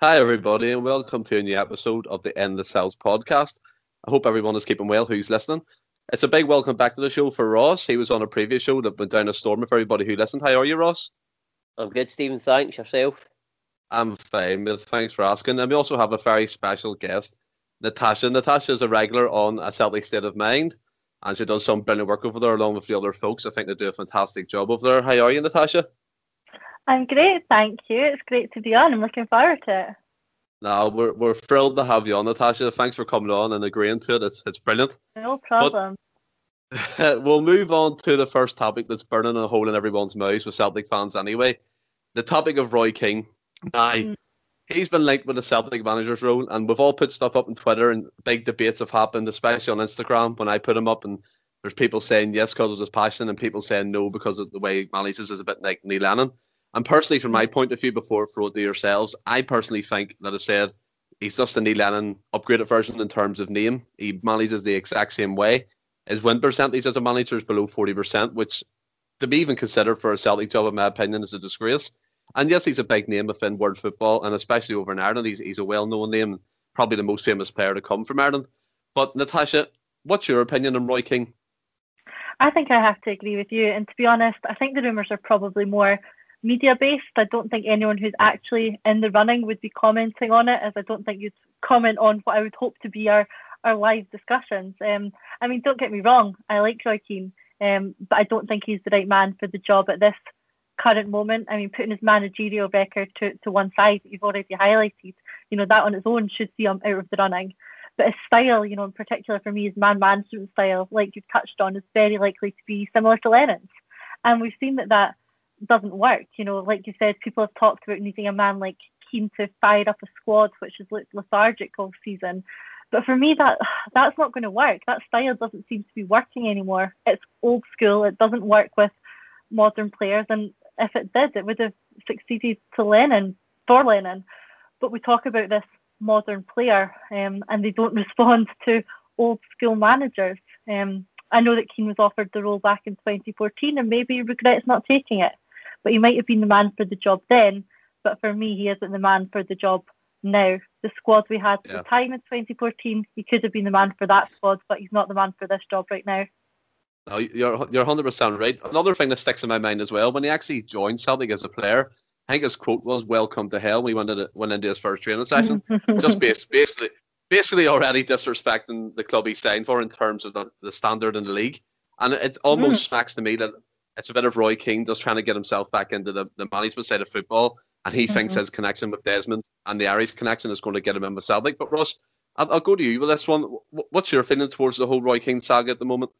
Hi, everybody, and welcome to a new episode of the Endless Celts podcast. I hope everyone is keeping well who's listening. It's a big welcome back to the show for Ross. He was on a previous show that went down a storm for everybody who listened. How are you, Ross? I'm good, Stephen. Thanks. Yourself? I'm fine. Thanks for asking. And we also have a very special guest, Natasha. Natasha is a regular on A Celtic State of Mind, and she does some brilliant work over there along with the other folks. I think they do a fantastic job over there. How are you, Natasha? I'm great, thank you. It's great to be on. I'm looking forward to it. No, we're we're thrilled to have you on, Natasha. Thanks for coming on and agreeing to it. It's it's brilliant. No problem. But, we'll move on to the first topic that's burning a hole in everyone's mouths with Celtic fans anyway. The topic of Roy Keane. Now, mm. he's been linked with the Celtic manager's role, and we've all put stuff up on Twitter, and big debates have happened, especially on Instagram when I put him up, and there's people saying yes because of his passion, and people saying no because of the way he manages is a bit like Neil Lennon. And personally, from my point of view, before throw to yourselves, I personally think that I said he's just a Neil Lennon upgraded version in terms of name. He manages the exact same way. His win percentage as a manager is below 40%, which to be even considered for a Celtic job, in my opinion, is a disgrace. And yes, he's a big name within world football, and especially over in Ireland, he's, he's a well known name, probably the most famous player to come from Ireland. But Natasha, what's your opinion on Roy Keane? I think I have to agree with you. And to be honest, I think the rumours are probably more media based. I don't think anyone who's actually in the running would be commenting on it, as I don't think you'd comment on what I would hope to be our, our live discussions. Um, I mean, don't get me wrong, I like Roy Keane, um, but I don't think he's the right man for the job at this current moment. I mean, putting his managerial record to, to one side that you've already highlighted, you know, that on its own should see him out of the running. But his style, you know, in particular for me, his man management style, like you've touched on, is very likely to be similar to Lennon's. And we've seen that that doesn't work. You know, like you said, people have talked about needing a man like Keane to fire up a squad, which has looked lethargic all season. But for me, that that's not going to work. That style doesn't seem to be working anymore. It's old school. It doesn't work with modern players. And if it did, it would have succeeded to Lennon for Lennon. But we talk about this modern player, um, and they don't respond to old school managers. Um, I know that Keane was offered the role back in 2014, and maybe he regrets not taking it but he might have been the man for the job then. But for me, he isn't the man for the job now. The squad we had at the time in 2014, he could have been the man for that squad, but he's not the man for this job right now. No, you're you're 100 percent right. Another thing that sticks in my mind as well when he actually joined Celtic as a player, I think his quote was "Welcome to hell" when he went into went into his first training session. Just basically basically already disrespecting the club he signed for in terms of the, the standard in the league, and it almost mm. smacks to me that it's a bit of Roy Keane just trying to get himself back into the, the management side of football, and he mm-hmm. thinks his connection with Desmond and the Aries connection is going to get him in with Celtic. But Ross, I'll, I'll, go to you with this one. What's your feeling towards the whole Roy Keane saga at the moment?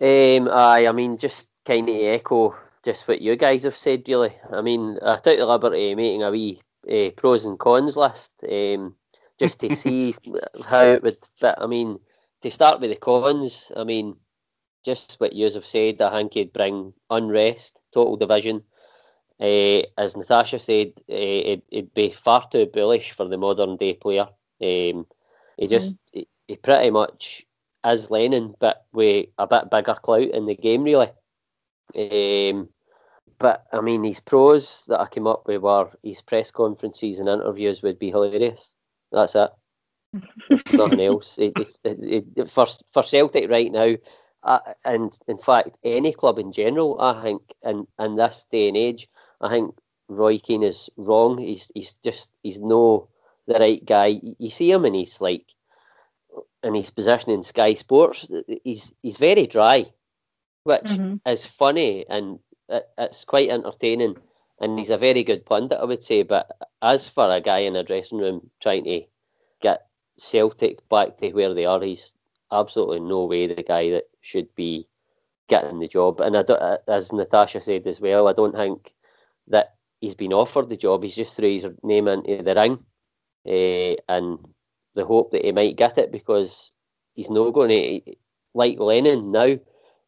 Um, I, I mean, just kind of echo just what you guys have said. Really, I mean, I took the liberty of making a wee uh, pros and cons list, um, just to see how it would. But I mean, to start with the cons, I mean, just what you have said, I think he'd bring unrest, total division. Uh, as Natasha said, uh, it, would be far too bullish for the modern day player. Um, he just, mm. he, he, pretty much is Lennon, but with a bit bigger clout in the game, really. Um, but I mean, his pros that I came up with were his press conferences and interviews would be hilarious. That's it. nothing else. It, it, it, for, for Celtic right now, uh, and in fact, any club in general, I think, in, in this day and age, I think Roy Keane is wrong. He's he's just he's no the right guy. You see him, and he's like and his position in Sky Sports. He's he's very dry, which mm-hmm. is funny and it, it's quite entertaining. And he's a very good pundit, I would say. But as for a guy in a dressing room trying to get Celtic back to where they are, he's absolutely no way the guy that should be getting the job. And I don't, as Natasha said as well, I don't think that he's been offered the job. He's just threw his name into the ring, uh, and the hope that he might get it because he's not going to like Lennon now.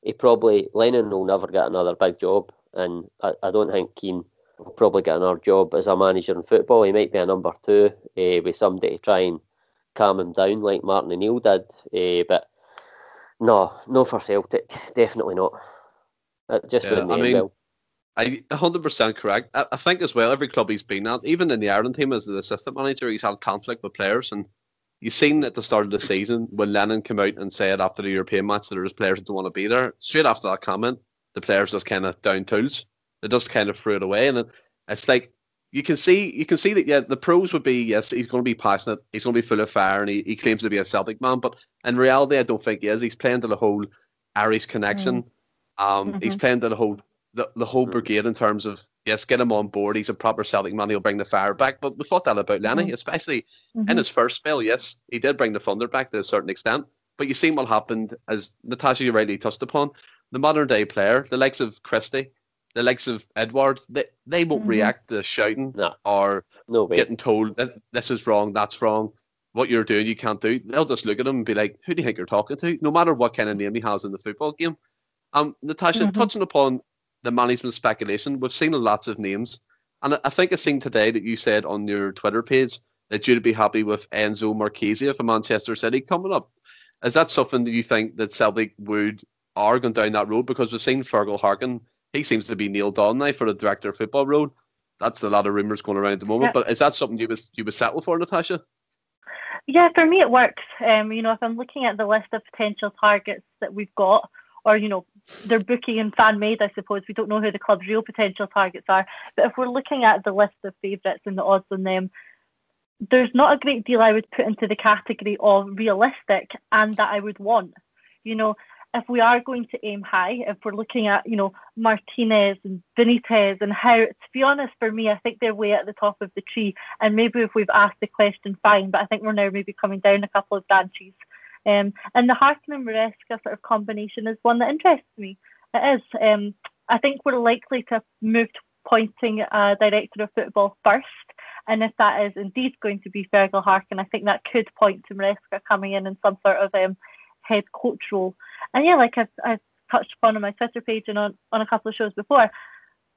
He probably Lennon will never get another big job, and I, I don't think Keane will probably get another job as a manager in football. He might be a number two uh, with somebody to try and calm him down like Martin O'Neill did. Uh, but no, no for Celtic, definitely not. It just yeah, I mean, well. I 100% correct. I, I, think as well, every club he's been at, even in the Ireland team as the assistant manager, he's had conflict with players. And you've seen at the start of the season when Lennon came out and said after the European match that there's players that don't want to be there. Straight after that comment, the players just kind of down tools. They just kind of threw it away. And it's like, you can see you can see that yeah the pros would be yes he's going to be passionate he's going to be full of fire and he, he claims to be a Celtic man but in reality I don't think he is he's playing to the whole Irish connection mm. um mm-hmm. he's playing to the whole the, the whole mm. brigade in terms of yes get him on board he's a proper Celtic man he'll bring the fire back but we thought that about Lenny mm-hmm. especially mm-hmm. in his first spell yes he did bring the thunder back to a certain extent but you seen what happened as Natasha you rightly touched upon the modern day player the likes of Christie the likes of Edouard, they, they won't mm-hmm. react to shouting no. or no getting told that this is wrong, that's wrong, what you're doing, you can't do. They'll just look at him and be like, who do you think you're talking to? No matter what kind of name he has in the football game. Um, Natasha, mm-hmm. touching upon the management speculation, we've seen lots of names. And I think I seen today that you said on your Twitter page that you'd be happy with Enzo Marchese for Manchester City coming up. Is that something that you think that Celtic would are going down that road? Because we've seen Fergal Harkin he seems to be nailed on now for the director of football role. That's a lot of rumours going around at the moment. Yeah. But is that something you was you was settle for, Natasha? Yeah, for me it works. Um, you know, if I'm looking at the list of potential targets that we've got, or you know, they're booking and fan made, I suppose. We don't know who the club's real potential targets are. But if we're looking at the list of favourites and the odds on them, there's not a great deal I would put into the category of realistic and that I would want. You know, if we are going to aim high, if we're looking at, you know, Martinez and Benitez and Howe, to be honest, for me, I think they're way at the top of the tree. And maybe if we've asked the question, fine, but I think we're now maybe coming down a couple of branches. Um, and the Harkin and Maresca sort of combination is one that interests me. It is. Um, I think we're likely to move to pointing a director of football first. And if that is indeed going to be Fergal Harkin, I think that could point to Maresca coming in in some sort of um, head coach role. And yeah, like I've, I've touched upon on my Twitter page and on, on a couple of shows before,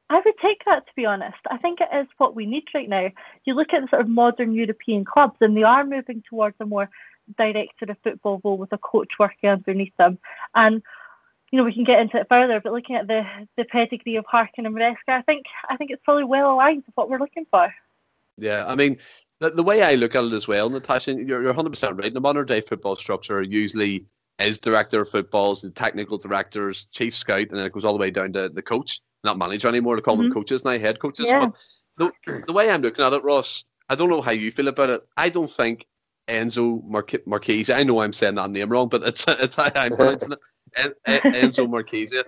I would take that to be honest. I think it is what we need right now. You look at the sort of modern European clubs and they are moving towards a more director of football role with a coach working underneath them. And you know, we can get into it further, but looking at the the pedigree of Harkin and Maresca, I think I think it's probably well aligned with what we're looking for. Yeah, I mean, the, the way I look at it as well, Natasha, you're, you're 100% right. The modern day football structure usually is director of footballs, the technical directors, chief scout, and then it goes all the way down to the coach, not manager anymore. To call mm-hmm. them coaches now, head coaches. Yeah. But the, the way I'm looking at it, Ross, I don't know how you feel about it. I don't think Enzo Mar- Marchese, I know I'm saying that name wrong, but it's it's how I'm pronouncing it. En- en- Enzo Marchese.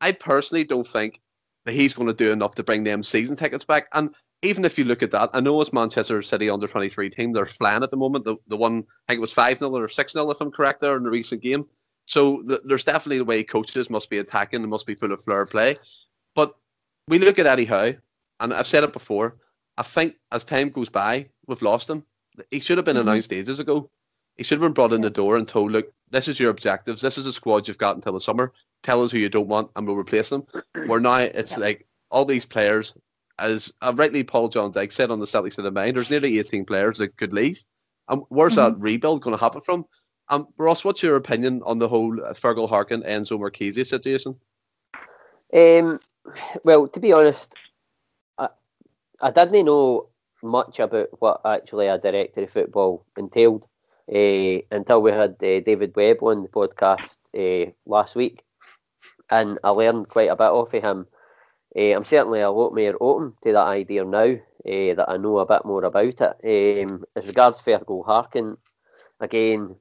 I personally don't think that he's going to do enough to bring them season tickets back. And even if you look at that, I know it's Manchester City under 23 team. They're flying at the moment. The, the one, I think it was 5 0 or 6 0, if I'm correct, there in the recent game. So the, there's definitely the way coaches must be attacking and must be full of flair play. But we look at Eddie Howe, and I've said it before. I think as time goes by, we've lost him. He should have been mm-hmm. announced ages ago. He should have been brought in the door and told, look, this is your objectives. This is a squad you've got until the summer. Tell us who you don't want, and we'll replace them. Where now it's like all these players as uh, rightly Paul John Dyke said on the Celtic State of Mind, there's nearly 18 players that could leave. And um, where's mm-hmm. that rebuild going to happen from? Um, Ross, what's your opinion on the whole uh, Fergal Harkin Enzo Marchese situation? Um, well, to be honest, I, I didn't know much about what actually a director of football entailed uh, until we had uh, David Webb on the podcast uh, last week, and I learned quite a bit off of him uh, I'm certainly a lot more open to that idea now uh, that I know a bit more about it. Um, as regards Fergal Harkin, again,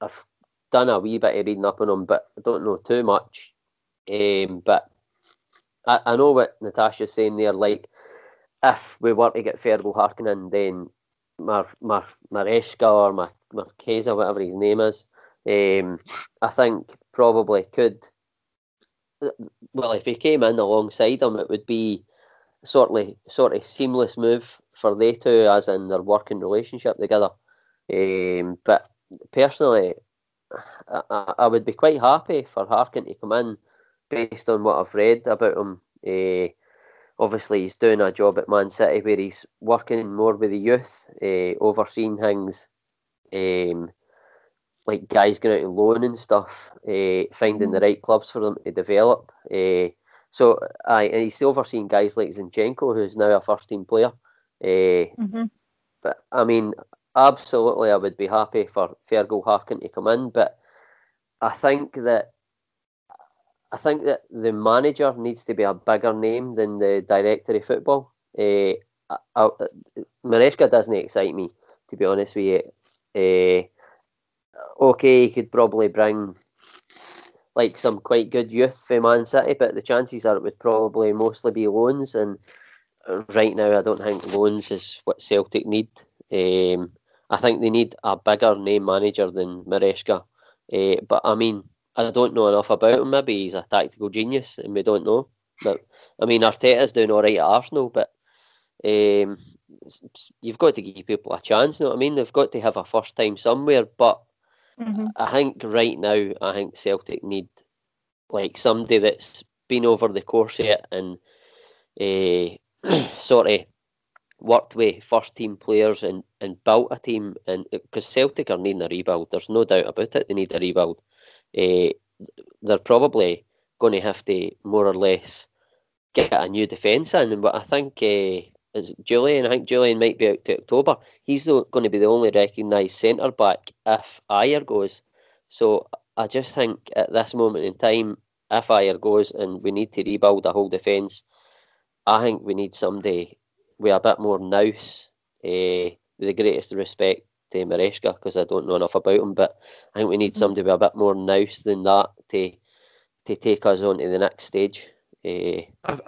I've done a wee bit of reading up on him, but I don't know too much. Um, but I, I know what Natasha's saying there. Like, if we were to get Fergal Harkin in, then Mar, Mar, Maresca or Mar, Marquesa, whatever his name is, um, I think probably could well, if he came in alongside him, it would be sort of sort of seamless move for they two, as in their working relationship together. Um, but personally, I, I, would be quite happy for Harkin to come in based on what I've read about him. Uh, obviously, he's doing a job at Man City where he's working more with the youth, uh, overseeing things. Um, like guys going out on loan and stuff, uh, finding the mm. right clubs for them to develop. Uh, So, I and he's overseen guys like Zinchenko, who's now a first team player. Uh, mm-hmm. But I mean, absolutely, I would be happy for Fergal Harkin to come in. But I think that I think that the manager needs to be a bigger name than the director of football. Uh, I, I, Maresca doesn't excite me, to be honest with you. Uh, okay, he could probably bring like some quite good youth for Man City, but the chances are it would probably mostly be loans. And right now, I don't think loans is what Celtic need. Um, I think they need a bigger name manager than Maresca. Uh, but I mean, I don't know enough about him. Maybe he's a tactical genius, and we don't know. But I mean, Arteta's doing all right at Arsenal, but um, you've got to give people a chance. You know what I mean? They've got to have a first time somewhere. But mm-hmm. I think right now, I think Celtic need like somebody that's been over the course yet and uh, sort of worked with first team players and, and built a team. And because Celtic are needing a rebuild, there's no doubt about it. They need a rebuild uh, they're probably going to have to more or less get a new defence in. But I think uh, as Jullien. I think Jullien might be out to October. He's going to be the only recognised centre back if Ajer goes. So I just think at this moment in time, if Ajer goes and we need to rebuild the whole defence, I think we need somebody with a bit more nous. Uh, with the greatest respect to Maresca because I don't know enough about him. But I think we need mm-hmm. somebody with a bit more nous than that to to take us on to the next stage. Uh, I,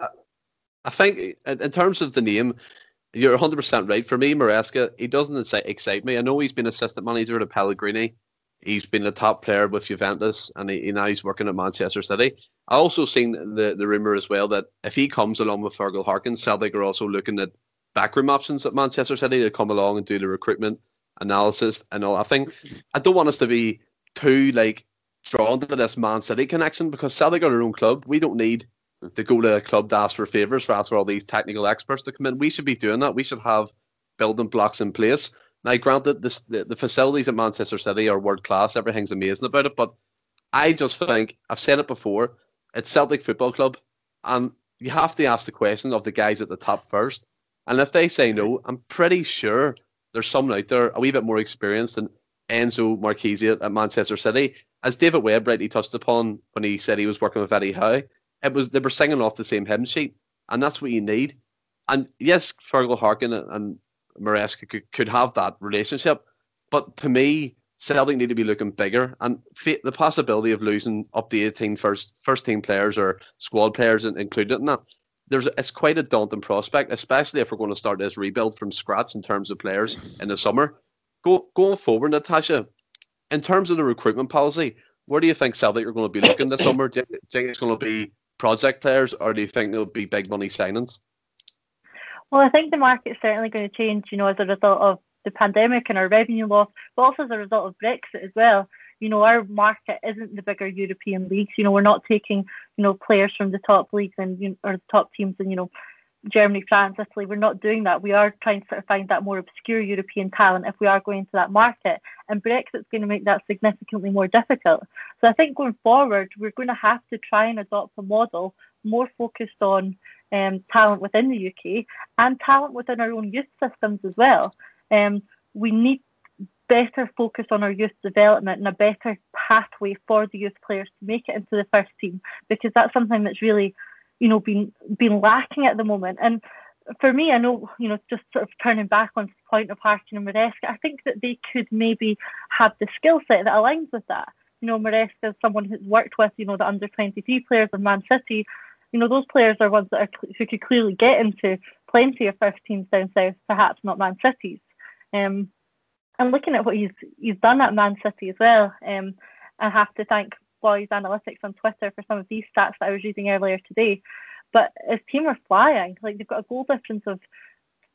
I think in terms of the name, you're 100% right. For me, Maresca, he doesn't excite me. I know he's been assistant manager to Pellegrini. He's been a top player with Juventus, and he, now he's working at Manchester City. I also seen the the rumor as well that if he comes along with Fergal Harkins, Celtic are also looking at backroom options at Manchester City to come along and do the recruitment analysis and all. I think I don't want us to be too like drawn to this Man City connection because Celtic are their own club. We don't need to go to a club to ask for favours for ask for all these technical experts to come in. We should be doing that. We should have building blocks in place. Now, granted, this, the, the facilities at Manchester City are world class. Everything's amazing about it, but I just think I've said it before. It's Celtic Football Club, and you have to ask the question of the guys at the top first. And if they say no, I'm pretty sure there's someone out there a wee bit more experienced than Enzo Marchese at Manchester City. As David Webb rightly touched upon when he said he was working with Eddie Howe, it was they were singing off the same hymn sheet, and that's what you need. And yes, Fergal Harkin and Maresca could, could have that relationship, but to me, Celtic need to be looking bigger, and the possibility of losing up to 18 first first team players or squad players included in that there's it's quite a daunting prospect, especially if we're going to start this rebuild from scratch in terms of players in the summer. Go going forward, Natasha, in terms of the recruitment policy, where do you think Celtic are going to be looking this summer? Do you think it's going to be project players, or do you think there'll be big money signings? Well, I think the market's certainly going to change, you know, as a result of the pandemic and our revenue loss, but also as a result of Brexit as well you know, our market isn't the bigger European leagues. You know, we're not taking, you know, players from the top leagues and you know, or the top teams and you know, Germany, France, Italy. We're not doing that. We are trying to sort of find that more obscure European talent if we are going to that market. And Brexit's going to make that significantly more difficult. So I think going forward, we're going to have to try and adopt a model more focused on um, talent within the UK and talent within our own youth systems as well. Um, we need better focus on our youth development and a better pathway for the youth players to make it into the first team because that's something that's really, you know, been been lacking at the moment. And for me, I know, you know, just sort of turning back on the point of Harkin and Maresca, I think that they could maybe have the skill set that aligns with that. You know, Maresca is someone who's worked with, you know, the under 23 players of Man City. You know, those players are ones that are, who could clearly get into plenty of first teams down south, perhaps not Man City's. Um, and looking at what he's he's done at Man City as well, um, I have to thank Boys Analytics on Twitter for some of these stats that I was reading earlier today. But his team are flying. Like they've got a goal difference of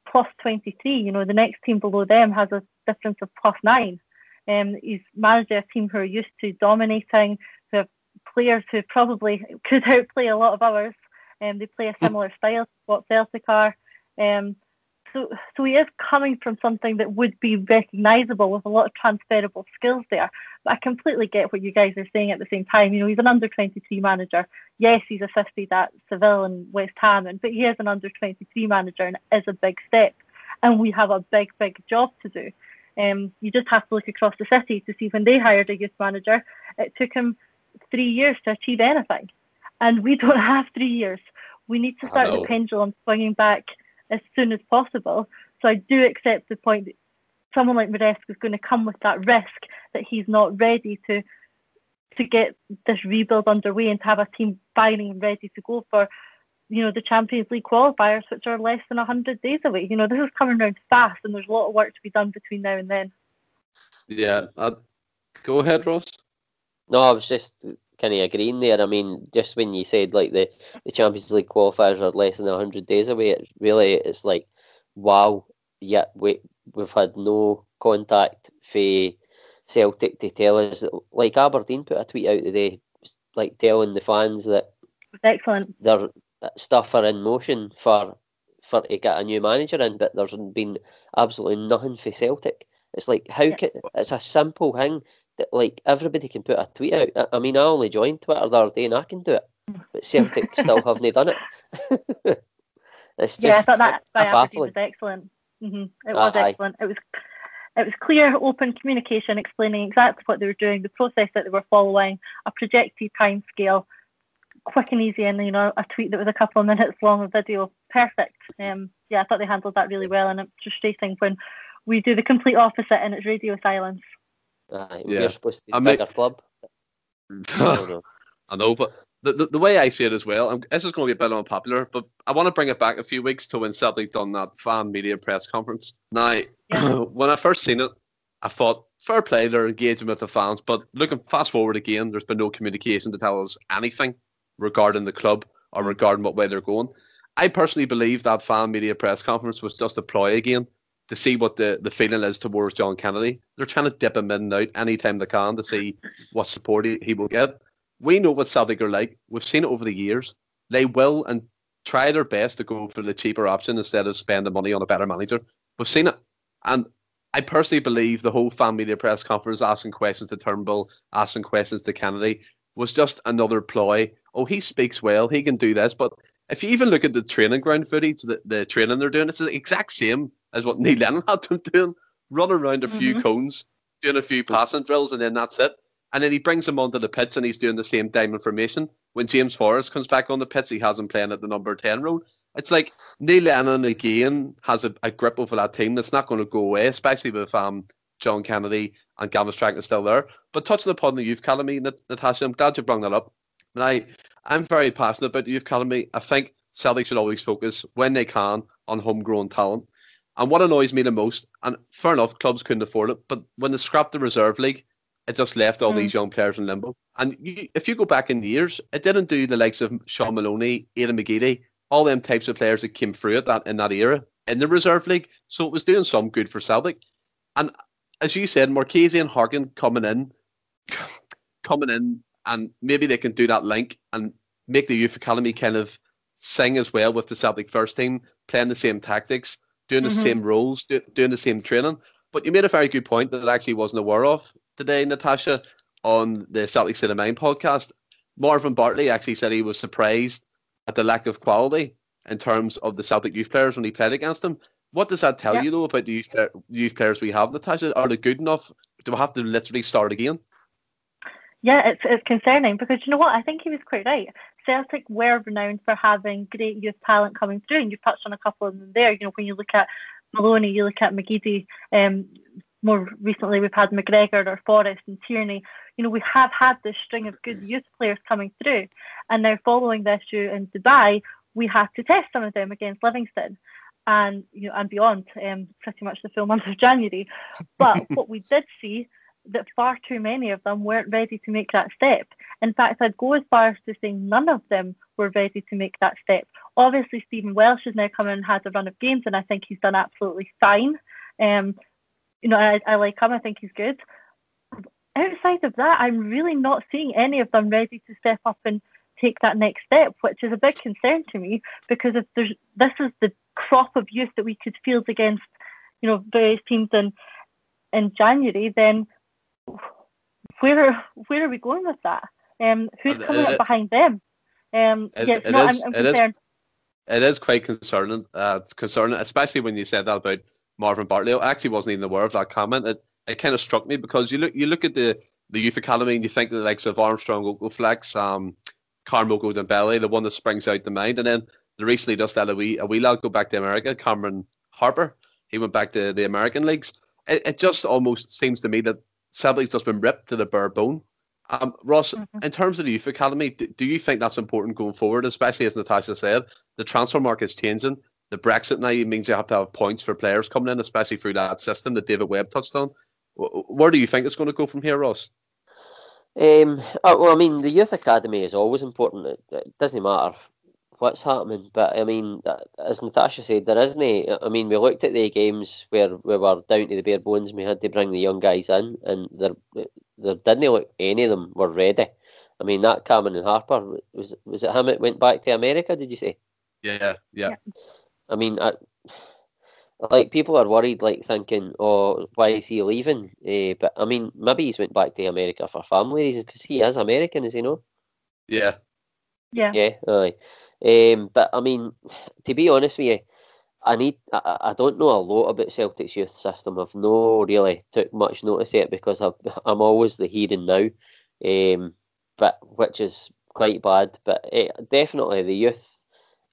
plus 23. You know, the next team below them has a difference of plus nine. Um, he's managed a team who are used to dominating, who have players who probably could outplay a lot of others. Um, they play a similar style to what Celtic are. Um, so so he is coming from something that would be recognisable with a lot of transferable skills there. But I completely get what you guys are saying at the same time. You know, he's an under 23 manager. Yes, he's assisted at Seville and West Ham, and but he is an under 23 manager and it is a big step. And we have a big, big job to do. Um, you just have to look across the city to see when they hired a youth manager, it took him three years to achieve anything. And we don't have three years. We need to start the pendulum swinging back as soon as possible. So I do accept the point that someone like Maresca is going to come with that risk that he's not ready to to get this rebuild underway and to have a team firing and ready to go for you know the Champions League qualifiers, which are less than hundred days away. You know this is coming around fast, and there's a lot of work to be done between now and then. Yeah, uh, go ahead, Ross. No, I was just kind of agreeing there. I mean, just when you said like the, the Champions League qualifiers are less than hundred days away, it really it's like, wow. Yeah, we we've had no contact for Celtic to tell us. That, like Aberdeen put a tweet out today, like telling the fans that excellent their stuff are in motion for for to get a new manager in, but there's been absolutely nothing for Celtic. It's like how yeah. can it's a simple thing that like everybody can put a tweet out. I, I mean, I only joined Twitter the other day and I can do it, but Celtic still haven't done it. it's just, yeah, I thought that Aberdeen was excellent. Mm-hmm. It was excellent. It was it was clear, open communication explaining exactly what they were doing, the process that they were following, a projected time scale, quick and easy, and you know a tweet that was a couple of minutes long, a video, perfect. Um, yeah, I thought they handled that really well, and it's frustrating when we do the complete opposite and it's radio silence. Uh, yeah. We're supposed to be a bigger club. I, I know, but the, the, the, way I see it as well, I'm, this is going to be a bit unpopular, but I want to bring it back a few weeks to when Celtic done that fan media press conference. Now, when I first seen it, I thought fair play, they're engaging with the fans, but looking fast forward again, there's been no communication to tell us anything regarding the club or regarding what way they're going. I personally believe that fan media press conference was just a ploy again to see what the, the feeling is towards John Kennedy. They're trying to dip him in and out anytime they can to see what support he, he will get. We know what Celtic are like. We've seen it over the years. They will and try their best to go for the cheaper option instead of spending money on a better manager. We've seen it. And I personally believe the whole fan media press conference asking questions to Turnbull, asking questions to Kennedy was just another ploy. Oh, he speaks well, he can do this. But if you even look at the training ground footage, the, the training they're doing, it's the exact same as what Neil Lennon had them doing, running around a few mm-hmm. cones, doing a few passing drills, and then that's it. And then he brings him onto the pits and he's doing the same diamond formation. When James Forrest comes back on the pits, he has him playing at the number 10 role. It's like Neil Lennon again has a, a grip over that team that's not going to go away, especially with um, John Kennedy and Gavin Strachan still there. But touching upon the youth academy, Natasha, I'm glad you brought that up. And I, I'm very passionate about the youth academy. I think Celtic should always focus when they can on homegrown talent. And what annoys me the most, and fair enough, clubs couldn't afford it, but when they scrapped the reserve league, it just left all mm. these young players in limbo. And you, if you go back in the years, it didn't do the likes of Shaun Maloney, Aidan McGeady, all them types of players that came through it that in that era in the reserve league. So it was doing some good for Celtic. And as you said, Marchese and Harkin coming in, coming in, and maybe they can do that link and make the youth academy kind of sing as well with the Celtic first team, playing the same tactics doing mm-hmm. the same roles, do, doing the same training. But you made a very good point that I actually wasn't aware of today, Natasha, on the Celtic City Mind podcast. Marvin Bartley actually said he was surprised at the lack of quality in terms of the Celtic youth players when he played against them. What does that tell yeah. you though about the youth, youth players we have, Natasha? Are they good enough? Do we have to literally start again? Yeah, it's it's concerning because you know what? I think he was quite right. Celtic were renowned for having great youth talent coming through, and you've touched on a couple of them there. You know, when you look at Maloney, you look at McGeady. Um, more recently, we've had McGregor or Forrest and Tierney. You know, we have had this string of good youth players coming through, and now following the issue in Dubai, we had to test some of them against Livingston and you know and beyond, um, pretty much the full month of January. But what we did see that far too many of them weren't ready to make that step. In fact, I'd go as far as to say none of them were ready to make that step. Obviously, Stephen Welsh has now come in and had a run of games, and I think he's done absolutely fine. Um, you know, I, I like him. I think he's good. Outside of that, I'm really not seeing any of them ready to step up and take that next step, which is a big concern to me because if there's this is the crop of youth that we could field against, you know, various teams in in January, then where where are we going with that? Um, who's coming up behind them? Um, it, yes, it no, is, I'm, I'm concerned. Is, it is quite concerning. Uh, concerning, especially when you said that about Marvin Bartley. I actually wasn't even aware of that comment. It, it kind of struck me because you look you look at the, the youth academy and you think the likes of Armstrong, Okoflex, um, Karamoko Dembele, the one that springs out the mind, and then the recently just let a wee a wee lad go back to America, Cameron Harper. He went back to the American leagues. It, it just almost seems to me that Celtic's just been ripped to the bare bone. Um, Ross, mm-hmm. in terms of the youth academy, do, do, you think that's important going forward? Especially as Natasha said, the transfer market is changing. The Brexit now means you have to have points for players coming in, especially through that system that David Webb touched on. Where do you think it's going to go from here, Ross? Um, uh, well, I mean, the youth academy is always important. It, it, doesn't matter what's happening, but I mean, uh, as Natasha said, there isn't. I mean, we looked at the games where we were down to the bare bones, and we had to bring the young guys in, and there, there didn't look any of them were ready. I mean, that Cameron Harper was was it him? It went back to America. Did you say? Yeah, yeah. I mean, I, like people are worried, like thinking, "Oh, why is he leaving?" Uh, but I mean, maybe he's went back to America for family reasons because he is American, is he not? Yeah. Yeah. Yeah. Aye. Um, but I mean, to be honest with you, I need. I, I don't know a lot about Celtic's youth system. I've no really took much notice of it because I've, I'm always the heathen now, um, but which is quite bad. But it, eh, definitely the youth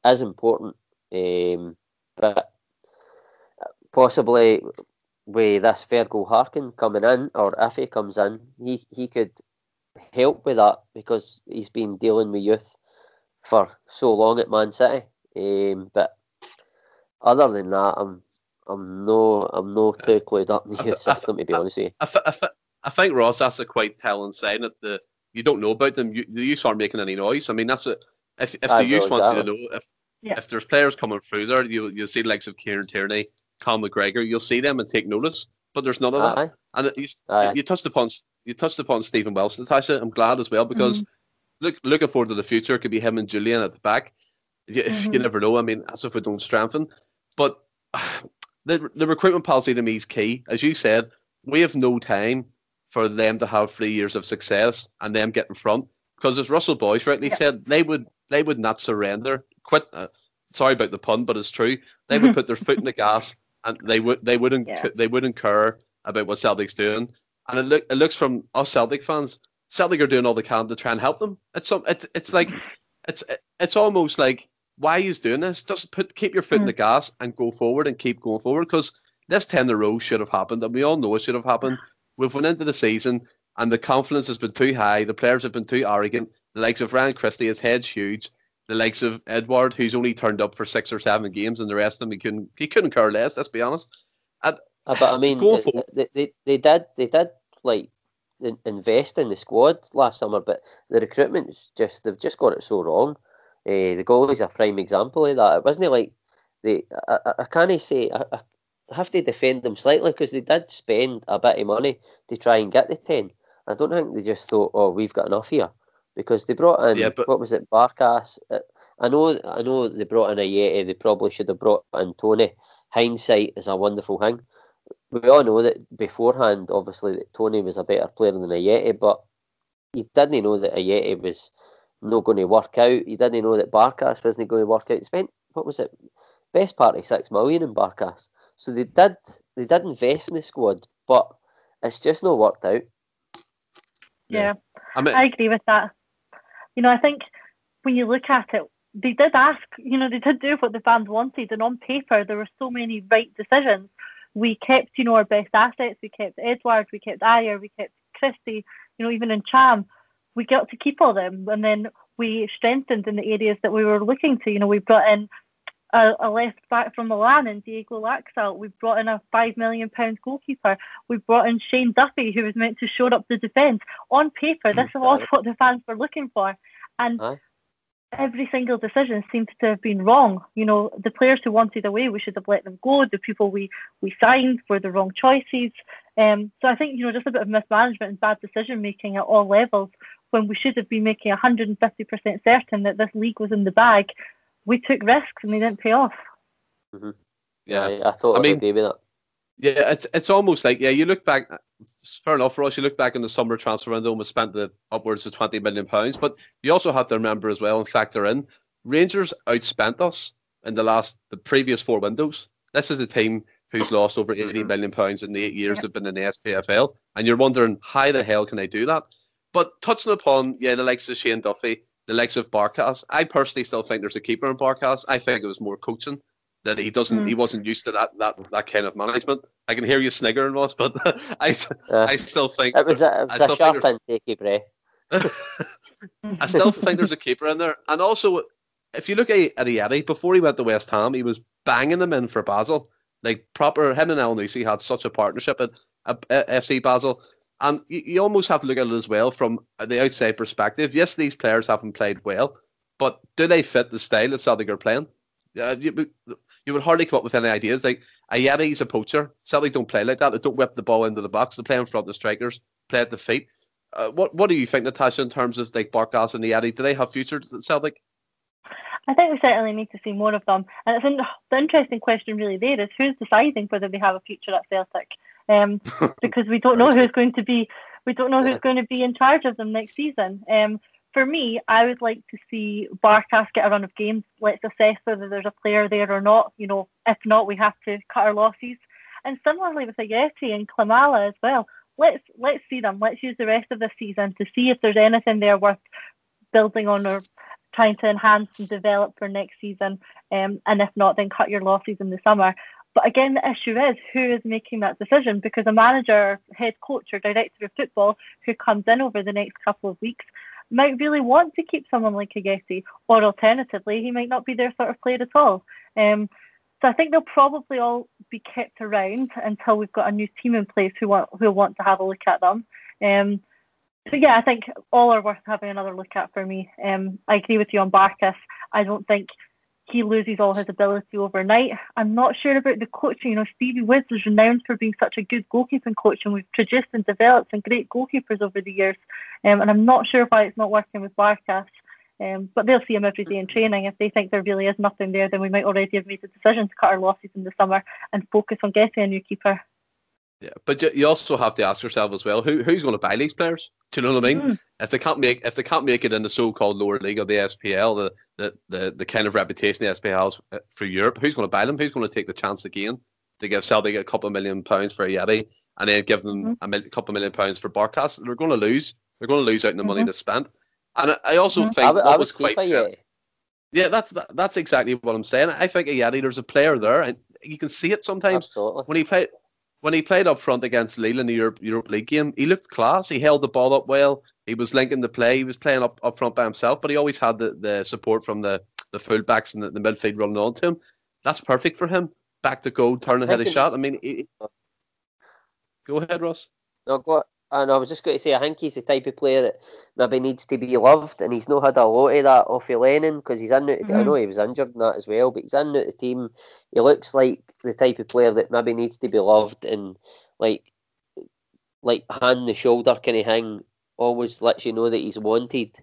is important. Um, but possibly with this Fergal Harkin coming in, or if he comes in, he, he could help with that because he's been dealing with youth for so long at Man City. Um, but other than that, I'm I'm no I'm no too clued up in the youth system to be honest with you. I, th- I, th- I think Ross, that's a quite telling sign that the you don't know about them. You, the youth aren't making any noise. I mean, that's a if if the youth want you to know if yeah. if there's players coming through there, you you'll see the likes of Kieran Tierney, Cal McGregor, you'll see them and take notice. But there's none of that. Aye. And you, Aye. you touched upon you touched upon Stephen Welsh, Natasha. I'm glad as well because mm-hmm. Look looking forward to the future. It could be him and Jullien at the back. You, mm-hmm. you never know. I mean, as if we don't strengthen. But the the recruitment policy to me is key. As you said, we have no time for them to have three years of success and them get in front. Because as Russell Boyce rightly said, they would they would not surrender. Quit. Uh, sorry about the pun, but it's true. They would put their foot in the gas and they would they wouldn't yeah. they wouldn't care about what Celtic's doing. And it look it looks from us Celtic fans, Celtic are doing all they can to try and help them. It's some it's it's like it's it's almost like why he's doing this. Just put keep your foot mm. in the hmm. gas and go forward and keep going forward because this ten in a row should have happened and we all know it should have happened. We've went into the season and the confidence has been too high. The players have been too arrogant. The likes of Ryan Christie, his head's huge the likes of Edouard, who's only turned up for six or seven games, and the rest of them he couldn't he couldn't care less. Let's be honest. uh, but I mean, they, they, they did they did like invest in the squad last summer, but the recruitment's just they've just got it so wrong. Uh, the goalie's a prime example of that. It wasn't like they. I, I, I can't say I, I have to defend them slightly because they did spend a bit of money to try and get the ten. I don't think they just thought, oh, we've got enough here because they brought in yeah, but... what was it, Barkas? Uh, I know, I know they brought in Ajeti. They probably should have brought in Toney. Hindsight is a wonderful thing. We all know that beforehand, obviously, that Toney was a better player than Ajeti, but you didn't know that Ajeti was not going to work out. You didn't know that Barkas wasn't going to work out. They spent what was it, best part of six million in Barkas. So they did, they did invest in the squad, but it's just not worked out. Yeah, yeah. I, mean, I agree with that you know, I think when you look at it, they did ask, you know, they did do what the fans wanted, and on paper there were so many right decisions. We kept, you know, our best assets. We kept Edouard, we kept Ajer, we kept Christie. You know, even in Cham, we got to keep all them, and then we strengthened in the areas that we were looking to. You know, we brought in a, a left back from Milan and Diego Laxalt. We've brought in a five million pound goalkeeper. We've brought in Shane Duffy, who was meant to shore up the defence. On paper, this was what the fans were looking for, and. Aye. Every single decision seems to have been wrong. You know, the players who wanted away, we should have let them go. The people we, we signed were the wrong choices. Um, so I think, you know, just a bit of mismanagement and bad decision making at all levels when we should have been making 150% certain that this league was in the bag we took risks and they didn't pay off. Mm-hmm. Yeah, I, I totally I mean- agree with that. Yeah, it's it's almost like yeah. You look back, fair enough, Ross. You look back in the summer transfer window and we spent the upwards of twenty million pounds. But you also have to remember as well and factor in Rangers outspent us in the last the previous four windows. This is a team who's lost over eighty mm-hmm. million pounds in the eight years they've been in the SPFL, and you're wondering how the hell can they do that? But touching upon yeah, the likes of Shane Duffy, the likes of Barkas, I personally still think there's a keeper in Barkas. I think it was more coaching that he doesn't Mm. he wasn't used to that that that kind of management. I can hear you sniggering, Ross, but I Uh, I still think it was a, it I was still think sharp there's- intake breath. I still think there's a keeper in there. And also, if you look at, at Eddie, before he went to West Ham, he was banging them in for Basel. Like proper, him and Elyounoussi had such a partnership at, at, at FC Basel. And you, you almost have to look at it as well from the outside perspective. Yes, these players haven't played well, but do they fit the style that Celtic are playing? Uh, you, would- you would hardly come up with any ideas. Like Ajeti's a poacher. Celtic don't play like that. They don't whip the ball into the box. They play in front of the strikers, play at the feet. Uh, what what do you think, Natasha, in terms of like Barkas and Ajeti? Do they have futures at Celtic? I think we certainly need to see more of them. And it's in, the interesting question really there is who's deciding whether they have a future at Celtic? Um, because we don't know who's going to be we don't know who's going to be in charge of them next season. Um, for me, I would like to see Barkas get a run of games. Let's assess whether there's a player there or not. You know, if not, we have to cut our losses. And similarly with Ajeti and Klimala as well. Let's let's see them. Let's use the rest of the season to see if there's anything there worth building on or trying to enhance and develop for next season. Um, and if not, then cut your losses in the summer. But again, the issue is who is making that decision because a manager, head coach, or director of football who comes in over the next couple of weeks might really want to keep someone like Ajeti, or alternatively, he might not be their sort of player at all. Um, so I think they'll probably all be kept around until we've got a new team in place who want who want to have a look at them. Um, so yeah, I think all are worth having another look at for me. Um, I agree with you on Barkas. I don't think he loses all his ability overnight. I'm not sure about the coaching. You know, Stevie Woods is renowned for being such a good goalkeeping coach, and we've produced and developed some great goalkeepers over the years. Um, and I'm not sure why it's not working with Barkas. Um, but they'll see him every day in training. If they think there really is nothing there, then we might already have made the decision to cut our losses in the summer and focus on getting a new keeper. Yeah, but you, you also have to ask yourself as well who who's going to buy these players? Do you know what I mean? Mm. If they can't make if they can't make it in the so-called lower league of the SPL, the the the, the kind of reputation the SPL has uh, for Europe, who's going to buy them? Who's going to take the chance again to give Celtic a couple of million pounds for Ajeti and then give them Mhm. a mil- couple of million pounds for Barkas? They're going to lose. They're going to lose out on the money Mhm. they spent. And I, I also Mhm. think I, what I was quite keep a clear- Yeti. yeah, that's that, that's exactly what I'm saying. I think Yeti, there's a player there, and you can see it sometimes Absolutely. when he played when he played up front against Lille in the Europe Europe League game, he looked class. He held the ball up well. He was linking the play. He was playing up, up front by himself, but he always had the, the support from the the fullbacks and the, the midfield running on to him. That's perfect for him. Back to goal, turn and hit a shot. I mean, he, go ahead, Ross. No, go, and I was just going to say, I think he's the type of player that maybe needs to be loved, and he's not had a lot of that off of Lennon because he's in. I Mhm. know he was injured in that as well, but he's in the team. He looks like the type of player that maybe needs to be loved and like, like hand the shoulder kind of hang. Always lets you know that he's wanted.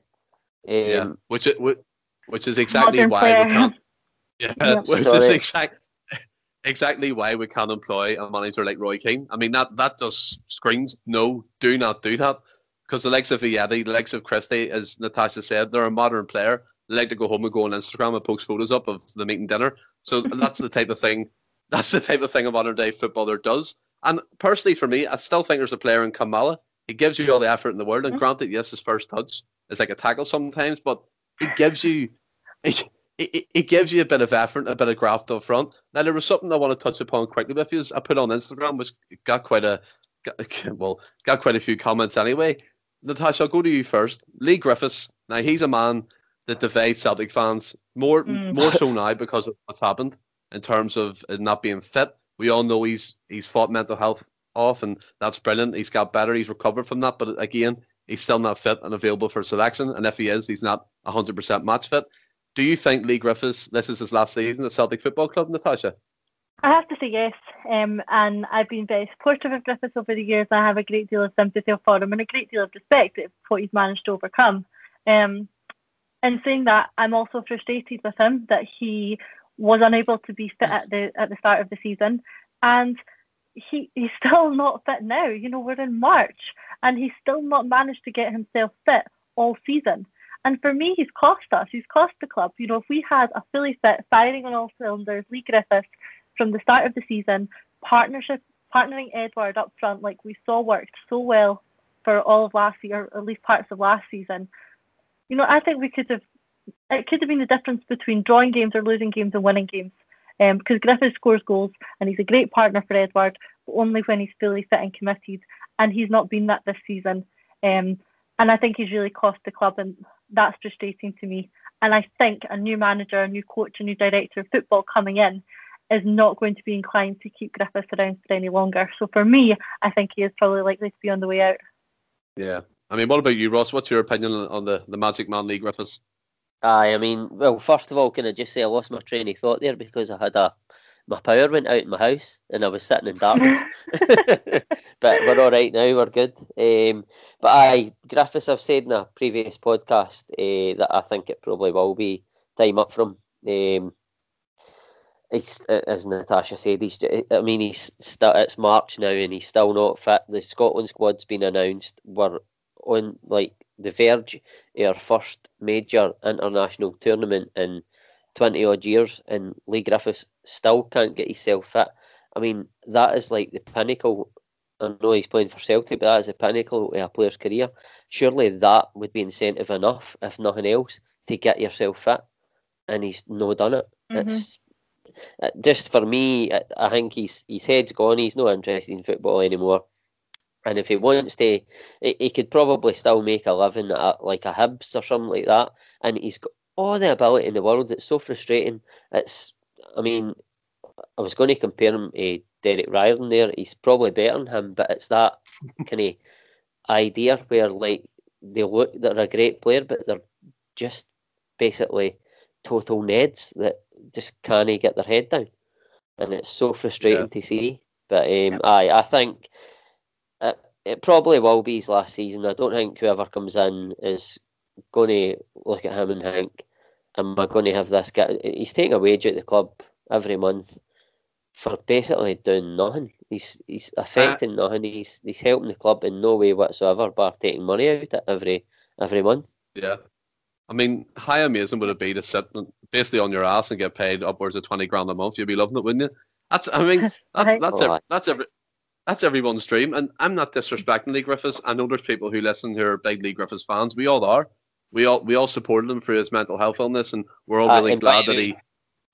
Um, yeah, which it, which is exactly Modern why player. we can't. Yeah, Yeah. which is Sorry. exact, exactly why we can't employ a manager like Roy Keane. I mean, that that just screams no, do not do that. Because the likes of Yeti, the likes of Christie, as Natasha said, they're a modern player. They like to go home and go on Instagram and post photos up of them eating dinner. So that's the type of thing. That's the type of thing a modern day footballer does. And personally, for me, I still think there's a player in Klimala. He gives you all the effort in the world. And Mhm. granted, yes, his first touch is like a tackle sometimes, but he gives you. it, it gives you a bit of effort, a bit of graft up front. Now there was something I want to touch upon quickly with you. I put on Instagram, which got quite a got, well, got quite a few comments anyway. Natasha, I'll go to you first. Leigh Griffiths. Now he's a man that divides Celtic fans more Mm. more so now because of what's happened in terms of not being fit. We all know he's he's fought mental health off, and that's brilliant. He's got better. He's recovered from that, but again, he's still not fit and available for selection. And if he is, he's not 100% match fit. Do you think Leigh Griffiths, this is his last season at Celtic Football Club, Natasha? I have to say yes, um, and I've been very supportive of Griffiths over the years. I have a great deal of sympathy for him and a great deal of respect for what he's managed to overcome. Um, in saying that, I'm also frustrated with him that he was unable to be fit at the at the start of the season, and he he's still not fit now. You know, we're in March, and he's still not managed to get himself fit all season. And for me, he's cost us. He's cost the club. You know, if we had a fully fit, firing on all cylinders, Leigh Griffiths from the start of the season, partnership, partnering Edouard up front, like we saw worked so well for all of last year, or at least parts of last season. You know, I think we could have. It could have been the difference between drawing games or losing games and winning games. Um, because Griffiths scores goals and he's a great partner for Edouard, but only when he's fully fit and committed. And he's not been that this season. Um, and I think he's really cost the club, and that's frustrating to me. And I think a new manager, a new coach, a new director of football coming in is not going to be inclined to keep Griffiths around for any longer. So for me, I think he is probably likely to be on the way out. Yeah. I mean, what about you, Ross? What's your opinion on the, the Magic Man Leigh Griffiths? Aye, I mean, well, first of all, can I just say I lost my train of thought there because I had a my power went out in my house and I was sitting in darkness. but we're all right now, we're good. Um, but I, Griffiths, I've said in a previous podcast uh, that I think it probably will be time up from. Um, it's as Natasha said, he's. I mean, he's st- it's March now and he's still not fit. The Scotland squad's been announced. We're on like the verge of our first major international tournament in 20 odd years and Leigh Griffiths still can't get himself fit. I mean, that is like the pinnacle. I know he's playing for Celtic, but that is the pinnacle of a player's career. Surely that would be incentive enough, if nothing else, to get yourself fit. And he's no done it. Mm-hmm. It's just for me. I think he's his head's gone. He's not interested in football anymore. And if he wants to, he, he could probably still make a living at like a Hibs or something like that. And he's got all the ability in the world. It's so frustrating. It's, I mean, I was going to compare him to Derek Riordan there. He's probably better than him, but it's that kind of idea where like they look they're a great player, but they're just basically total neds that just can't get their head down, and it's so frustrating yeah. to see. But um, I I think it, it probably will be his last season. I don't think whoever comes in is going to look at him and think, am I going to have this guy? He's taking a wage at the club every month for basically doing nothing. He's he's affecting uh, nothing. He's he's helping the club in no way whatsoever, but taking money out of it every every month. Yeah, I mean, how amazing would it be to sit basically on your ass and get paid upwards of twenty grand a month? You'd be loving it, wouldn't you? That's I mean, that's that's every, that's every that's everyone's dream. And I'm not disrespecting Leigh Griffiths. I know there's people who listen who are big Leigh Griffiths fans. We all are we all we all supported him through his mental health illness, and we're all really uh, glad that he.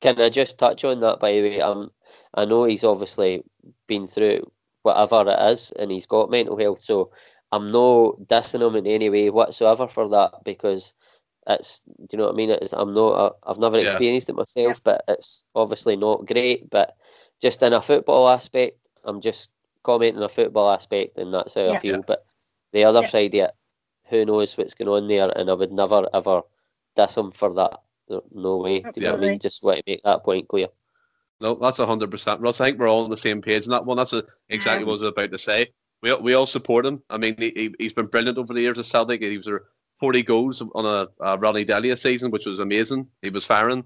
Can I just touch on that? By the way, um, I know he's obviously been through whatever it is, and he's got mental health. So I'm no dissing him in any way whatsoever for that because it's. Do you know what I mean? It's, I'm not. Uh, I've never yeah. experienced it myself, but it's obviously not great. But just in a football aspect, I'm just commenting a football aspect, and that's how yeah. I feel. But the other side of it, who knows what's going on there, and I would never ever diss him for that. No way. Do you know what I mean? Just want to make that point clear. No, that's hundred percent, Russ. I think we're all on the same page in that one. That's exactly what I was about to say. We we all support him. I mean, he he's been brilliant over the years at Celtic. He was forty goals on a, a Ronny Deila season, which was amazing. He was firing,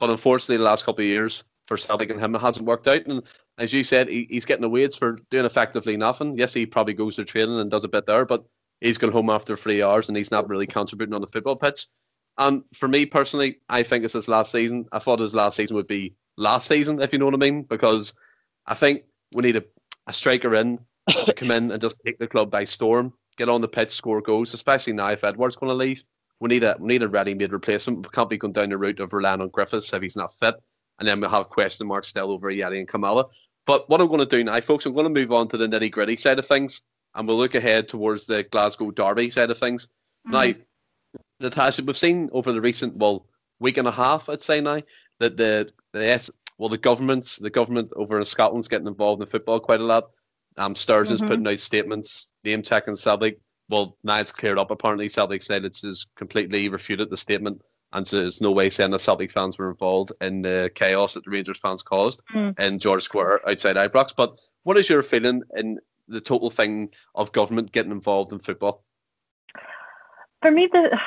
but unfortunately, the last couple of years for Celtic and him it hasn't worked out. And as you said, he, he's getting the wage for doing effectively nothing. Yes, he probably goes to training and does a bit there, but he's gone home after three hours and he's not really contributing on the football pitch. And for me personally, I think it's his last season. I thought his last season would be last season, if you know what I mean, because I think we need a, a striker in to come in and just take the club by storm, get on the pitch, score goals, especially now if Edouard's going to leave. We need a we need a ready-made replacement. We can't be going down the route of relying on Griffiths if he's not fit, and then we'll have question marks still over Ajeti and Klimala. But what I'm going to do now, folks, I'm going to move on to the nitty gritty side of things and we'll look ahead towards the Glasgow Derby side of things. Mm-hmm. Now, Natasha, we've seen over the recent well week and a half, I'd say now, that the the S well the government the government over in Scotland's getting involved in football quite a lot. Um, mm-hmm. putting out statements, name checking Celtic. Well, now it's cleared up. Apparently, Celtic said it's just completely refuted the statement and so there's no way saying the Celtic fans were involved in the chaos that the Rangers fans caused mm. in George Square outside Ibrox. But what is your feeling in the total thing of government getting involved in football? For me, the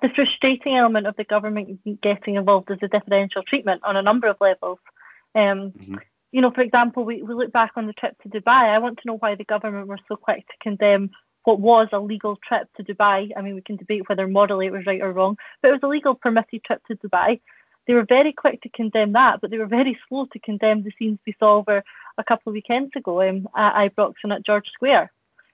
the frustrating element of the government getting involved is the differential treatment on a number of levels. Um, mm-hmm. You know, for example, we, we look back on the trip to Dubai. I want to know why the government were so quick to condemn what was a legal trip to Dubai. I mean, we can debate whether morally it was right or wrong, but it was a legal permitted trip to Dubai. They were very quick to condemn that, but they were very slow to condemn the scenes we saw over a couple of weekends ago um, at Ibrox and at George Square.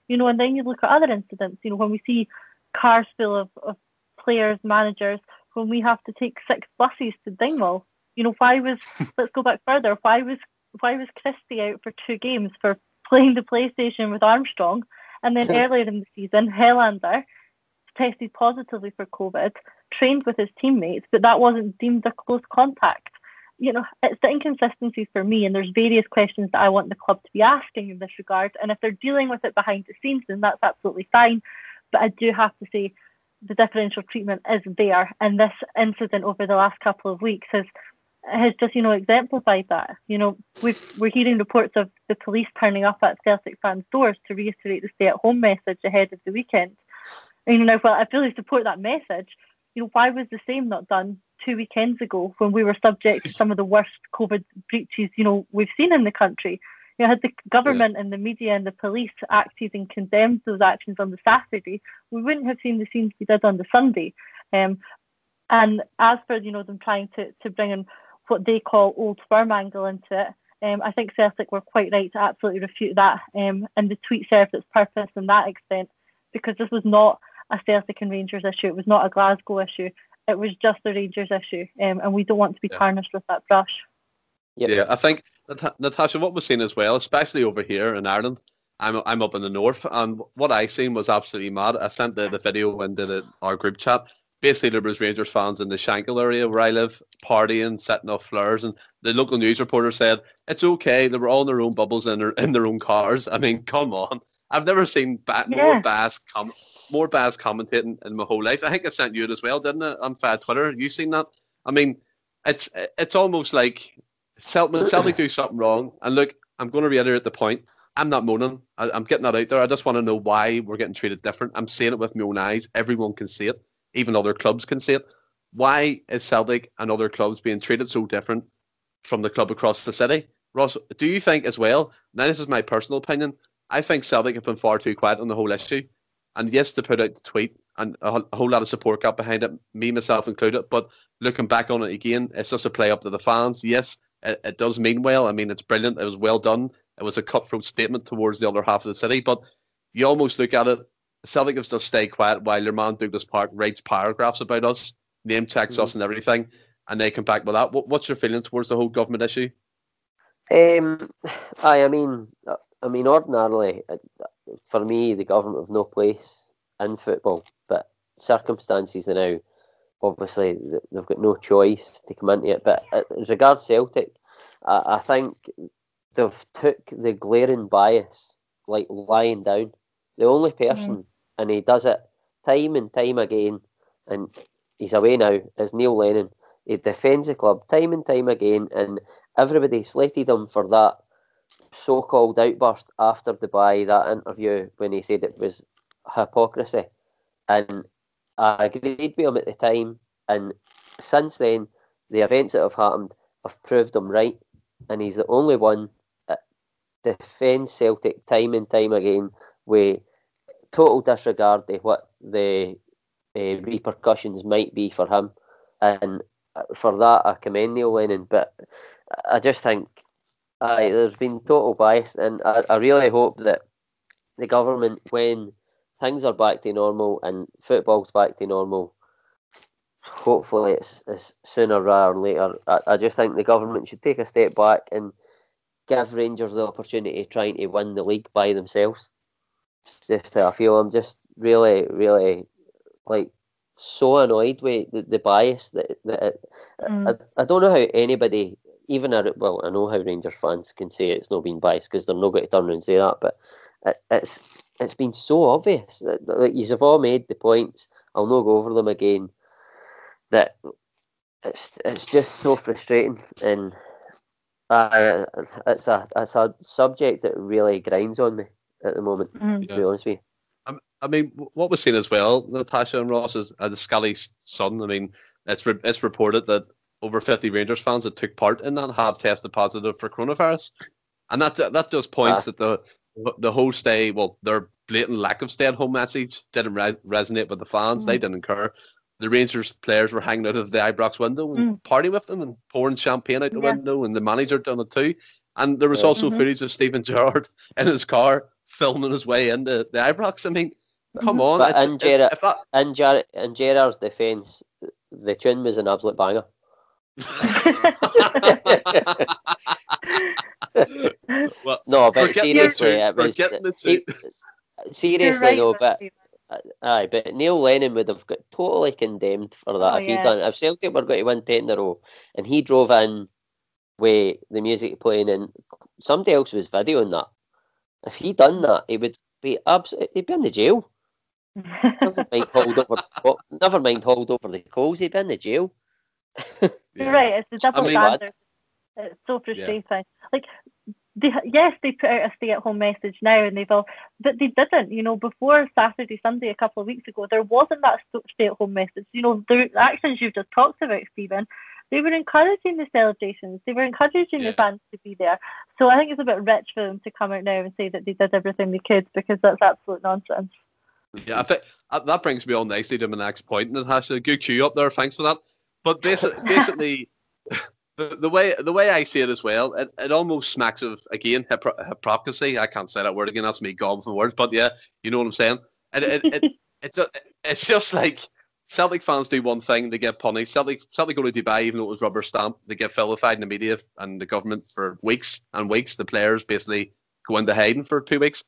You know, and then you look at other incidents. You know, when we see cars full of, of players, managers, when we have to take six buses to Dingwall. You know, why was let's go back further. Why was why was Christie out for two games for playing the PlayStation with Armstrong? And then earlier in the season, Helander tested positively for COVID, trained with his teammates, but that wasn't deemed a close contact. You know, it's the inconsistencies for me, and there's various questions that I want the club to be asking in this regard. And if they're dealing with it behind the scenes, then that's absolutely fine. But I do have to say, the differential treatment is there, and this incident over the last couple of weeks has has just you know exemplified that. You know, we we're hearing reports of the police turning up at Celtic fans' doors to reiterate the stay-at-home message ahead of the weekend. And, you know, well, I fully support that message. You know, why was the same not done two weekends ago when we were subject to some of the worst COVID breaches you know we've seen in the country? You know, had the government yeah. and the media and the police acted and condemned those actions on the Saturday, we wouldn't have seen the scenes we did on the Sunday. Um, and as for you know them trying to, to bring in what they call old firm angle into it, um, I think Celtic were quite right to absolutely refute that. Um, and the tweet served its purpose in that extent because this was not a Celtic and Rangers issue. It was not a Glasgow issue. It was just a Rangers issue, um, and we don't want to be yeah. tarnished with that brush. Yep. Yeah, I think Natasha, what we're seeing as well, especially over here in Ireland, I'm I'm up in the north, and what I seen was absolutely mad. I sent the, the video into the, our group chat. Basically, there was Rangers fans in the Shankill area where I live, partying, setting off flares, and the local news reporter said it's okay. They were all in their own bubbles in their in their own cars. I mean, come on. I've never seen ba- yeah. more Baz com- more Baz commentating in my whole life. I think I sent you it as well, didn't it? On Fad Twitter, you seen that? I mean, it's it's almost like Celtic, Celtic do something wrong, and look, I'm going to reiterate the point. I'm not moaning. I, am getting that out there. I just want to know why we're getting treated different. I'm seeing it with my own eyes. Everyone can see it. Even other clubs can see it. Why is Celtic and other clubs being treated so different from the club across the city? Ross, do you think as well? Now, this is my personal opinion. I think Celtic have been far too quiet on the whole issue. And yes, to put out the tweet and a, whole lot of support got behind it, me myself included. But looking back on it again, it's just a play up to the fans. Yes, it, it does mean well. I mean, it's brilliant. It was well done. It was a cutthroat statement towards the other half of the city. But you almost look at it, Celtic have just stayed quiet while their man Douglas Park writes paragraphs about us, name checks mm-hmm. us and everything, and they come back with that. What, what's your feeling towards the whole government issue? Um, I, I mean, I mean, ordinarily, uh, for me, the government have no place in football, but circumstances are now obviously they've got no choice to come into it. But as regards Celtic, I, I think they've took the glaring bias like lying down. The only person, mm. and he does it time and time again, and he's away now, is Neil Lennon. He defends the club time and time again, and everybody slated him for that so-called outburst after Dubai, that interview when he said it was hypocrisy, and I agreed with him at the time, and since then, the events that have happened have proved him right, and he's the only one that defends Celtic time and time again with total disregard to what the uh, repercussions might be for him, and for that I commend Neil Lennon. But I just think aye, there's been total bias, and I, I really hope that the government, when things are back to normal and football's back to normal, hopefully it's, it's sooner rather than later. I, I just think the government should take a step back and give Rangers the opportunity of trying to win the league by themselves. It's just I feel I'm just really, really like so annoyed with the, the bias that, that mm. I, I don't know how anybody even a, well, I know how Rangers fans can say it's not been biased because they're not going to turn around and say that, but it, it's it's been so obvious that, that, that you've all made the points. I'll not go over them again. That it's it's just so frustrating, and uh, it's a it's a subject that really grinds on me at the moment. Mm. To be honest with you. I mean, what we're seeing as well, Natasha and Ross, is uh, the Scully son. I mean, it's re- it's reported that over 50 Rangers fans that took part in that have tested positive for coronavirus, and that that just points uh, that the the whole stay, well, their blatant lack of stay at home message didn't re- resonate with the fans. Mm. They didn't care. The Rangers players were hanging out of the Ibrox window and mm. partying with them and pouring champagne out the yeah. window, and the manager done it too. And there was yeah. also mm-hmm. footage of Steven Gerrard in his car filming his way into the Ibrox. I mean, come on. But in, Gerrard, that... in, Gerrard, in Gerrard's defence, the tune was an absolute banger. Well, no, but seriously, it was, it, seriously right, though, but uh, aye, but Neil Lennon would have got totally condemned for that oh, if he'd done. If Celtic were going to win ten in a row, and he drove in with the music playing, and somebody else was videoing that. If he'd done that, he would be absolutely he'd be in the jail. never mind hold over. Never mind hold over the calls. He'd be in the jail. You're right. It's a double I mean, standard. It's so frustrating. Yeah. Like, they, yes, they put out a stay-at-home message now, and they've all, but they didn't. You know, before Saturday, Sunday, a couple of weeks ago, there wasn't that stay-at-home message. You know, the actions you've just talked about, Stephen, they were encouraging the celebrations. They were encouraging yeah. the fans to be there. So I think it's a bit rich for them to come out now and say that they did everything they could because that's absolute nonsense. Yeah, I think uh, that brings me on nicely to my next point, Natasha. Good cue up there. Thanks for that. But basically, basically the, the way the way I see it as well, it, it almost smacks of again hypocrisy. I can't say that word again. That's me gone for words. But yeah, you know what I'm saying. It, it, it, it's a, it's just like Celtic fans do one thing, they get punished. Celtic Celtic go to Dubai, even though it was rubber stamp, they get vilified in the media and the government for weeks and weeks. The players basically go into hiding for two weeks,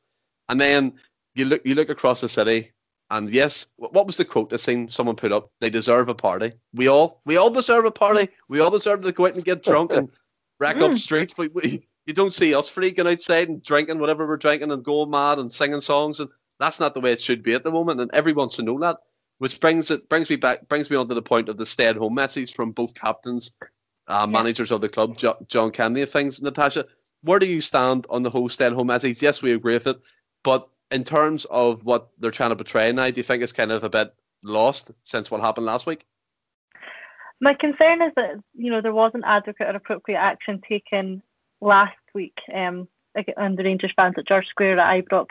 and then you look you look across the city and yes, what was the quote that seen someone put up? They deserve a party. We all, we all deserve a party. We all deserve to go out and get drunk and rack up mm. streets. But we, you don't see us freaking outside and drinking whatever we're drinking and going mad and singing songs. And that's not the way it should be at the moment. And everyone wants to know that. Which brings it brings me back brings me on to the point of the stay at home message from both captains, uh, managers of the club, jo- John Kennedy and things. Natasha, where do you stand on the whole stay at home message? Yes, we agree with it, but in terms of what they're trying to portray now, do you think it's kind of a bit lost since what happened last week? My concern is that you know there wasn't adequate or appropriate action taken last week um, the Rangers fans at George Square at Ibrox.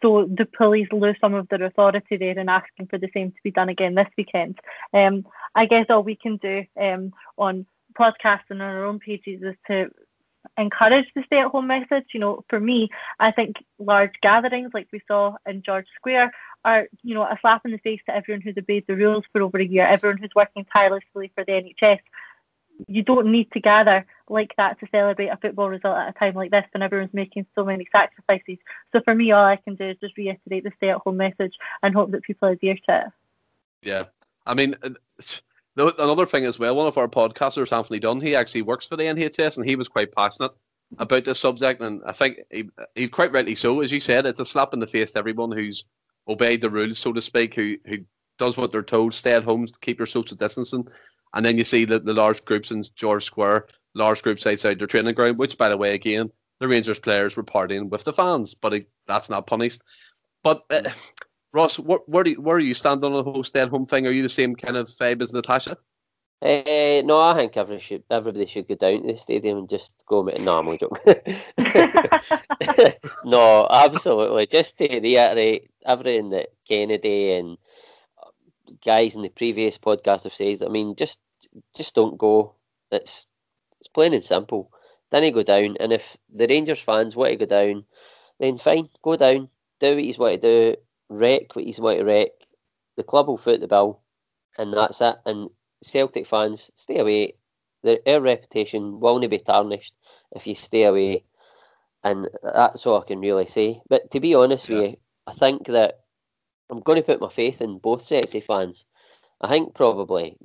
So the police lose some of their authority there and asking for the same to be done again this weekend. Um, I guess all we can do um, on podcasts and on our own pages is to encourage the stay at home message. You know, for me, I think large gatherings like we saw in George Square are, you know, a slap in the face to everyone who's obeyed the rules for over a year, everyone who's working tirelessly for the NHS. You don't need to gather like that to celebrate a football result at a time like this when everyone's making so many sacrifices. So for me, all I can do is just reiterate the stay at home message and hope that people adhere to it. Yeah. I mean, another thing as well, one of our podcasters, Anthony Dunn, he actually works for the NHS and he was quite passionate about this subject. And I think he, he quite rightly so, as you said, it's a slap in the face to everyone who's obeyed the rules, so to speak, who who does what they're told, stay at home, keep your social distancing. And then you see the, the large groups in George Square, large groups outside their training ground, which, by the way, again, the Rangers players were partying with the fans, but it, that's not punished. But uh, Ross, where, where do you, where are you stand on the whole stay at home thing? Are you the same kind of vibe as Natasha? Uh, no, I think everybody should everybody should go down to the stadium and just go. No, I'm joke. no, absolutely. Just to reiterate everything that Kennedy and guys in the previous podcast have said. I mean, just just don't go. It's it's plain and simple. Then he go down, and if the Rangers fans want to go down, then fine, go down, do what you want to do, wreck what he's want to wreck. The club will foot the bill, and that's it. And Celtic fans, stay away. Their, their reputation will not be tarnished if you stay away. And that's all I can really say. But to be honest yeah. with you, I think that I'm going to put my faith in both sets of fans. I think probably,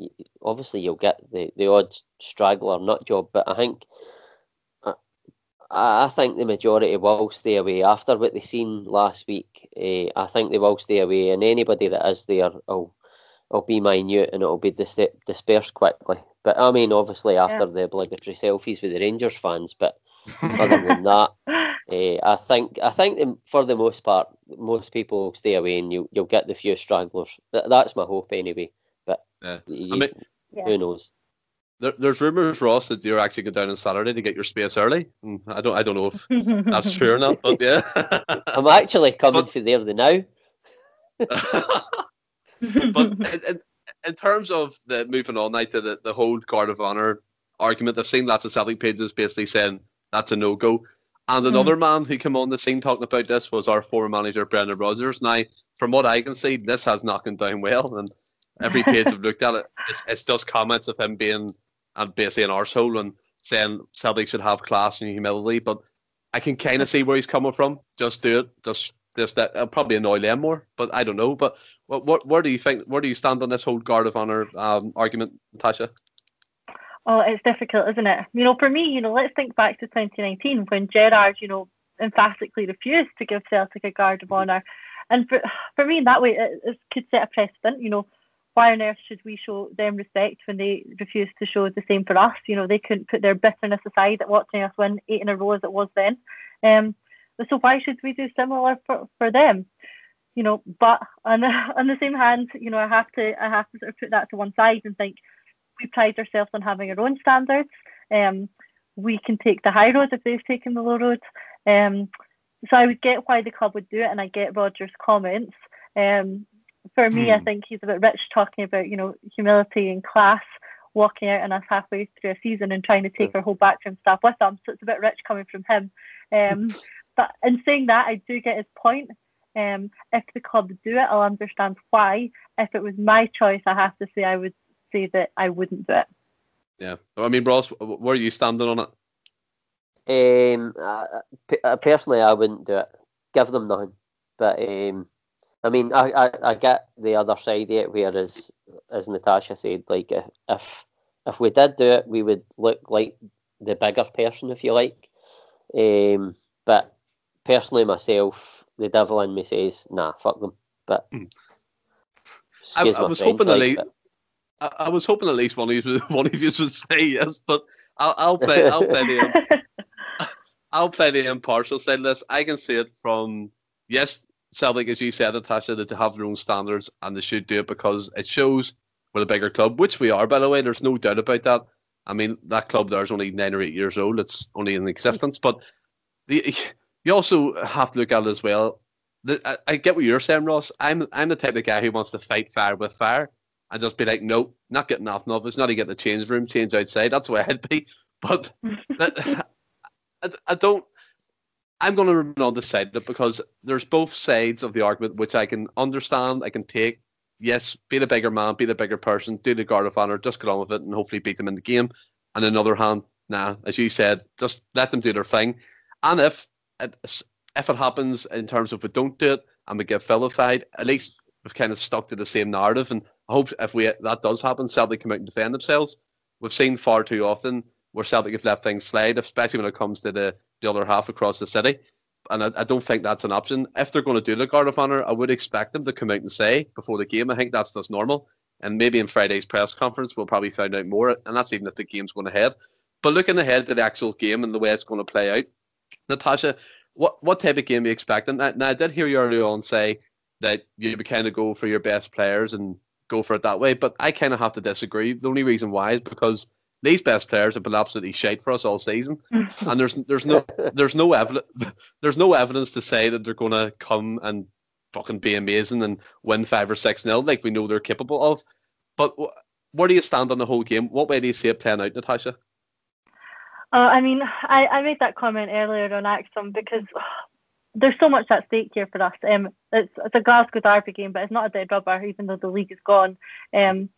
obviously, you'll get the, the odd straggler nut job, but I think I think the majority will stay away after what they seen last week. Uh, I think they will stay away, and anybody that is there will will be minute and it'll be dis- dispersed quickly. But I mean, obviously after yeah. the obligatory selfies with the Rangers fans, but other than that, uh, I think I think for the most part, most people will stay away, and you you'll get the few stragglers. That's my hope anyway. But yeah. You, I mean, who knows? There, there's rumours, Ross, that you're actually going down on Saturday to get your space early. Mm, I don't, I don't know if that's true or not, but yeah. I'm actually coming but, for there the now. but in, in, terms of the moving on night to the, the whole guard of honor argument, I've seen lots of Celtic pages basically saying that's a no go. And hmm. another mm. man who came on the scene talking about this was our former manager Brendan Rodgers. Now, from what I can see, this has not gone down well, and every page I've looked at it, it's, it's just comments of him being and basically an arsehole and saying Celtic should have class and humility. But I can kind of see where he's coming from. Just do it. Just this that will probably annoy them more, but I don't know. But what, what where do you think where do you stand on this whole guard of honor um, argument, Natasha? Oh, it's difficult, isn't it? You know, for me, you know, let's think back to 2019 when Gerrard, you know, emphatically refused to give Celtic a guard of honor, and for for me, in that way, it, it could set a precedent. You know, why on earth should we show them respect when they refuse to show the same for us? You know, they couldn't put their bitterness aside at watching us win eight in a row as it was then. Um, so why should we do similar for, for them? You know, but on the, on the same hand, you know, I have to I have to sort of put that to one side and think we pride ourselves on having our own standards. Um, we can take the high road if they've taken the low road. Um, so I would get why the club would do it, and I get Rodgers' comments. Um, for me, I hmm. think he's a bit rich talking about, you know, humility and class, walking out on us halfway through a season and trying to take our whole backroom staff with them. So it's a bit rich coming from him. Um, but in saying that, I do get his point. Um, if the club do it, I'll understand why. If it was my choice, I have to say I would say that I wouldn't do it. Yeah, I mean, Ross, where are you standing on it? Um, uh, personally, I wouldn't do it. Give them nothing, but um, I mean, I, I, I get the other side of it, whereas, as Natasha said, like if if we did do it, we would look like the bigger person, if you like. Um, but personally, myself, the devil in me says, "Nah, fuck them." But hmm. I, I, was hoping at least. I, I, was hoping at least one of you one of you would say yes, but I'll, I'll play I'll play the I'll play the impartial side of this. I can see it from yes, Celtic, as you said, Natasha, that they have their own standards and they should do it because it shows we're a bigger club, which we are, by the way. There's no doubt about that. I mean, that club there is only nine or eight years old. It's only in existence. But the, you also have to look at it as well. The, I, I, get what you're saying, Ross. I'm I'm the type of guy who wants to fight fire with fire and just be like, no, not getting off of It's not to get the change room, change outside. That's where I'd be. But that, I, I don't. I'm going to remain on the side of it because there's both sides of the argument which I can understand, I can take. Yes, be the bigger man, be the bigger person, do the guard of honor, just get on with it, and hopefully beat them in the game. And on the other hand, nah, as you said, just let them do their thing. And if it, if it happens in terms of we don't do it and we get vilified, at least we've kind of stuck to the same narrative. And I hope if we that does happen, Celtic come out and defend themselves. We've seen far too often where Celtic have left things slide, especially when it comes to the the other half across the city. And I, I don't think that's an option. If they're going to do the Guard of Honour, I would expect them to come out and say before the game. I think that's just normal. And maybe in Friday's press conference, we'll probably find out more. And that's even if the game's going ahead. But looking ahead to the actual game and the way it's going to play out, Natasha, what what type of game are you expecting? Now, now I did hear you earlier on say that you would kind of go for your best players and go for it that way, but I kind of have to disagree. The only reason why is because these best players have been absolutely shite for us all season, and there's there's no there's no evidence there's no evidence to say that they're going to come and fucking be amazing and win five or six nil like we know they're capable of. But where do you stand on the whole game? What way do you see it playing out, Natasha? Uh, I mean, I, I made that comment earlier on ACSOM because there's so much at stake here for us. Um, it's, it's a Glasgow Derby game, but it's not a dead rubber, even though the league is gone. Um,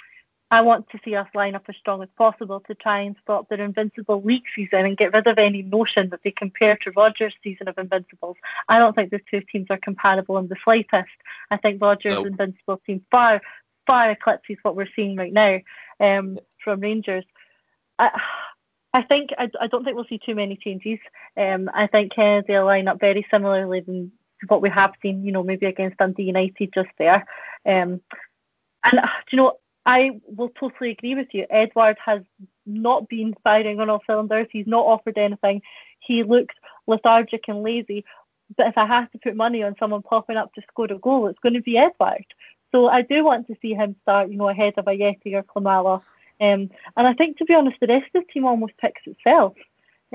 I want to see us line up as strong as possible to try and stop their invincible league season and get rid of any notion that they compare to Rodgers' season of invincibles. I don't think the two teams are compatible in the slightest. I think Rodgers' nope. invincible team far far eclipses what we're seeing right now um, from Rangers. I, I think I, I don't think we'll see too many changes. Um, I think uh, they'll line up very similarly than what we have seen. You know, maybe against Dundee United just there. Um, and uh, do you know I will totally agree with you. Edouard has not been firing on all cylinders. He's not offered anything. He looks lethargic and lazy. But if I have to put money on someone popping up to score a goal, it's going to be Edouard. So I do want to see him start, you know, ahead of Ajeti or Klimala. Um, and I think, to be honest, the rest of the team almost picks itself.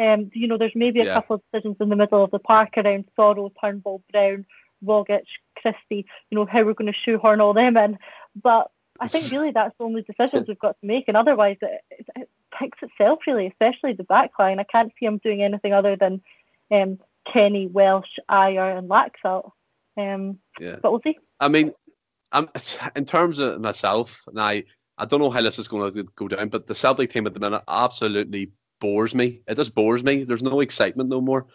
Um, you know, there's maybe a yeah. couple of decisions in the middle of the park around Soro, Turnbull, Brown, Rogic, Christie, you know, how we're going to shoehorn all them in. But I think really that's the only decisions we've got to make. And otherwise, it, it, it picks itself, really, especially the back line. I can't see him doing anything other than um, Kenny, Welsh, Ajer, and Laxalt. Um, yeah. But we'll see. I mean, I'm, in terms of myself, now I don't know how this is going to go down, but the Celtic team at the minute absolutely bores me. It just bores me. There's no excitement no more.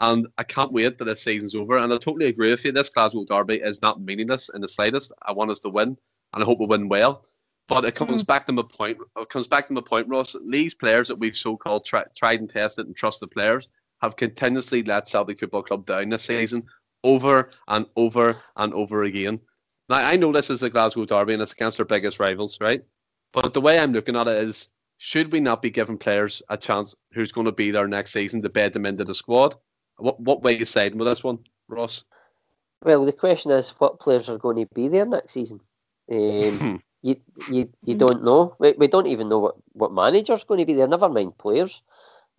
And I can't wait that this season's over. And I totally agree with you. This Glasgow Derby is not meaningless in the slightest. I want us to win, and I hope we win well. But it comes mm-hmm. back to my point. It comes back to my point, Ross. These players that we've so-called tri- tried and tested and trusted players have continuously let Celtic Football Club down this season, over and over and over again. Now I know this is the Glasgow Derby and it's against our biggest rivals, right? But the way I'm looking at it is, should we not be giving players a chance who's going to be there next season to bed them into the squad? What what way you siding with this one, Ross? Well, the question is, what players are going to be there next season? Um, you you you don't know. We, we don't even know what what manager's going to be there. Never mind players.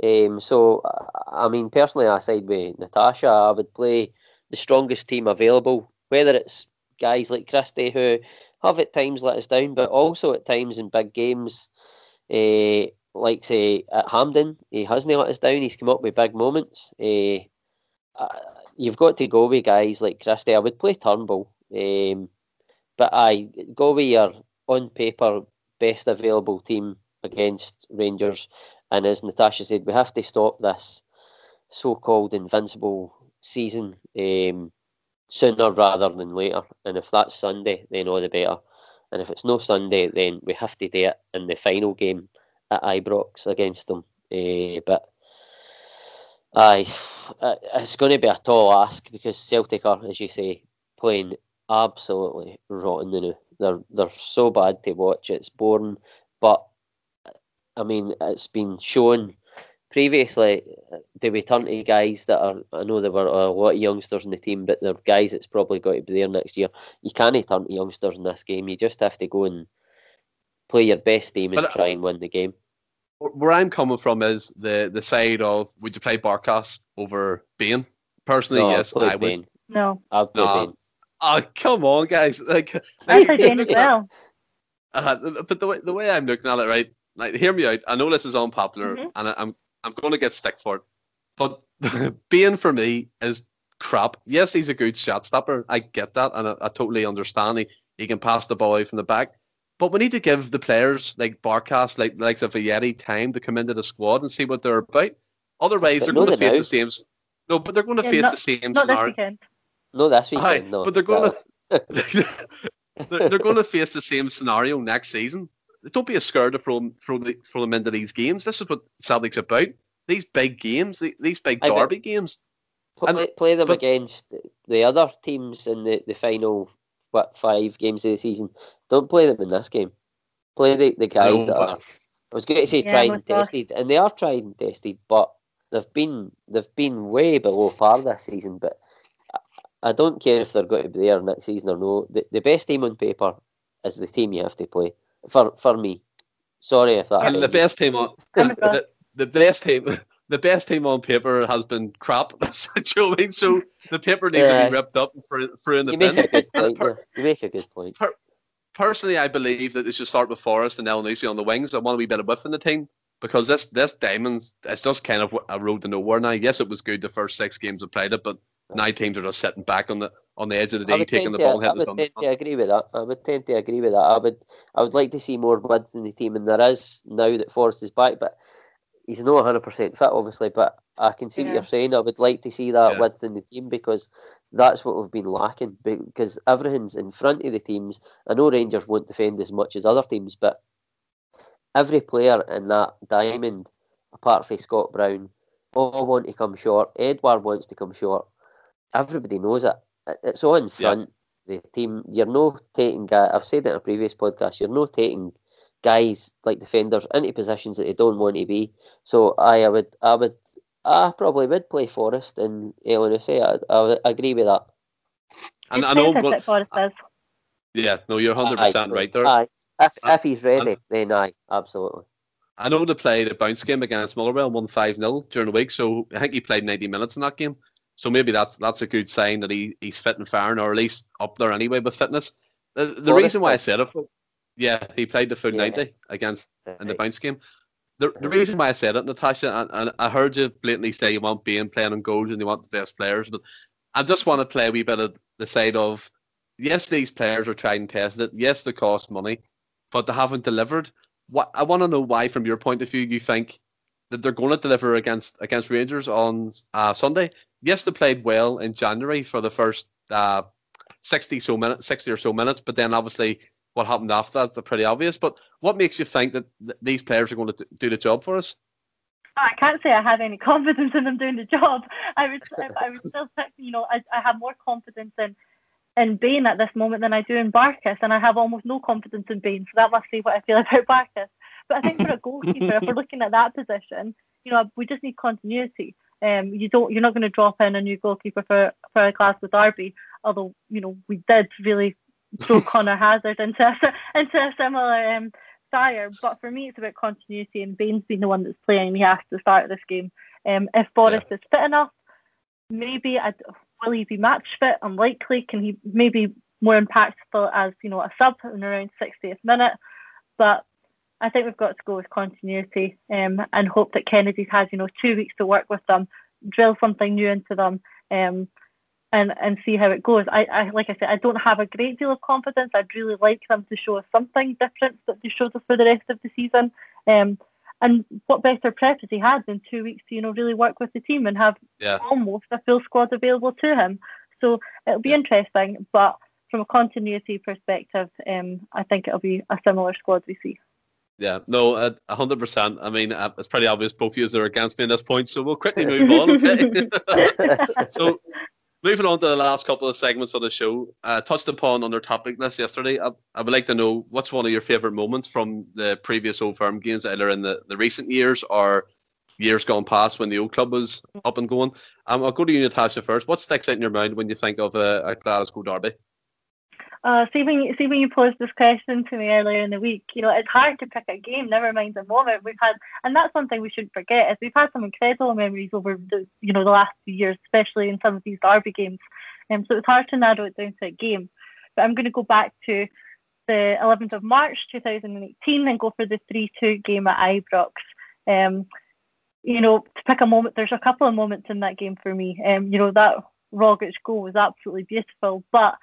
Um, so I mean, personally, I side with Natasha. I would play the strongest team available, whether it's guys like Christie who have at times let us down, but also at times in big games, uh, like say at Hampden, he hasn't let us down. He's come up with big moments. Uh, uh, you've got to go with guys like Christie. I would play Turnbull, um, but I go with your on paper best available team against Rangers. And as Natasha said, we have to stop this so-called invincible season um, sooner rather than later. And if that's Sunday, then all the better. And if it's no Sunday, then we have to do it in the final game at Ibrox against them. Uh, but aye, it's going to be a tall ask because Celtic are, as you say, playing absolutely rotten. They're they're so bad to watch. It's boring, but I mean, it's been shown previously. Uh, Do we turn to guys that are? I know there were a lot of youngsters in the team, but they're guys that's probably got to be there next year. You can't turn to youngsters in this game. You just have to go and play your best team and but, uh, try and win the game. Where I'm coming from is the the side of would you play Barkas over Bain? Personally, no, yes, I would. No, I'll play no. Bain. Oh, come on, guys! Like, I play Bain as well. Uh, but the way the way I'm looking at it, right? Like, hear me out. I know this is unpopular, mm-hmm. and I, I'm I'm going to get stick for it. But Bain for me is crap. Yes, he's a good shot stopper. I get that, and I, I totally understand. He he can pass the ball away from the back. But we need to give the players like Barkas, like like Ajeti, time to come into the squad and see what they're about. Otherwise, they're going to face the same. No, but they're going to yeah, face not, the same not scenario. This weekend. No, this weekend. Aye, no, but they're going to. they're, they're going to face the same scenario next season. Don't be a scared to throw, throw, the, throw them into these games. This is what Celtic's about. These big games, these big derby games. Play, and, play them but, against the other teams in the, the final what five games of the season. Don't play them in this game. Play the, the guys no, that are. I was going to say yeah, tried and tested, and they are tried and tested, but they've been they've been way below par this season. But I don't care if they're going to be there next season or no. The, the best team on paper is the team you have to play for for me. Sorry if that. And the best team on the, the best team. The best team on paper has been crap. That's you mean? So the paper needs yeah. to be uh, ripped up and thrown in the you bin. Make a good point, per, You make a good point. Per, personally, I believe that they should start with Forrest and Elyounoussi on the wings. I want to be better width in the team because this this diamonds it's just kind of a road to nowhere now. Yes, it was good the first six games of played it, but nine teams are just sitting back on the on the edge of the day, taking the ball. I would tend to agree with that. I would tend to agree with that. I would I would like to see more width in the team, and there is now that Forrest is back, but he's not 100 percent fit, obviously. But I can see yeah. what you're saying. I would like to see that yeah. width in the team because that's what we've been lacking. Because everything's in front of the teams. I know Rangers won't defend as much as other teams, but every player in that diamond, apart from Scott Brown, all want to come short. Edouard wants to come short everybody knows it. It's on front. The team, you're not taking. guys. I've said it in a previous podcast. You're not taking guys like defenders into positions that they don't want to be. So I, I would, I would, I probably would play Forrest and Elyounoussi. I, I would agree with that. And I know, but, Forrest is. yeah, no, you're hundred percent right there. Aye. If, I- if he's ready, then aye, absolutely. I know they played a bounce game against Motherwell, one five 0 during the week. So I think he played ninety minutes in that game. So maybe that's that's a good sign that he, he's fit and firing, or at least up there anyway with fitness. The, the reason why I said it, yeah, he played the full Yeah. ninety against in the bounce game. The, the reason why I said it, Natasha, and, and I heard you blatantly say you want being playing on goals and you want the best players, but I just want to play a wee bit of the side of yes, these players are tried and tested. Yes, they cost money, but they haven't delivered. What I want to know why, from your point of view, you think that they're going to deliver against against Rangers on uh, Sunday. Yes, they played well in January for the first uh, sixty so minutes, sixty or so minutes, but then obviously what happened after that's pretty obvious. But what makes you think that th- these players are going to do the job for us? I can't say I have any confidence in them doing the job. I would, I, I would still pick, you know, I, I have more confidence in in Bain at this moment than I do in Barkas, and I have almost no confidence in Bain. So that must say what I feel about Barkas. But I think for a goalkeeper, if we're looking at that position, you know, we just need continuity. Um, you don't, you're not going to drop in a new goalkeeper for for a Glasgow derby. Although, you know, we did really throw Conor Hazard into a, into a similar um, fire. But for me, it's about continuity, and Bain's been the one that's playing. He has to start this game. Um, if Forrest is fit enough, maybe I'd, will he be match fit? Unlikely. Can he maybe more impactful as you know a sub in around 60th minute? But I think we've got to go with continuity um, and hope that Kennedy's has you know two weeks to work with them, drill something new into them. Um, and, and see how it goes. I, I like I said, I don't have a great deal of confidence. I'd really like them to show us something different that they showed us for the rest of the season. Um, and what better prep has he had than two weeks to you know really work with the team and have Yeah. almost a full squad available to him. So it'll be interesting, but from a continuity perspective, um, I think it'll be a similar squad we see. Yeah, no, uh, a hundred percent. I mean, uh, it's pretty obvious both of you are against me at this point, so we'll quickly move on. Okay. so, moving on to the last couple of segments of the show, uh, touched upon on their topic list yesterday. I, I would like to know what's one of your favourite moments from the previous Old Firm games, either in the, the recent years or years gone past when the old club was up and going. Um, I'll go to you, Natasha, first. What sticks out in your mind when you think of a, a Glasgow derby? Uh, see when you, see when you posed this question to me earlier in the week, you know it's hard to pick a game. Never mind a moment we've had, and that's one thing we shouldn't forget is we've had some incredible memories over the you know the last few years, especially in some of these derby games. Um, so it's hard to narrow it down to a game. But I'm going to go back to the 11th of March 2018 and go for the 3-2 game at Ibrox. Um, you know, to pick a moment, there's a couple of moments in that game for me. Um, you know that Rogic goal was absolutely beautiful, but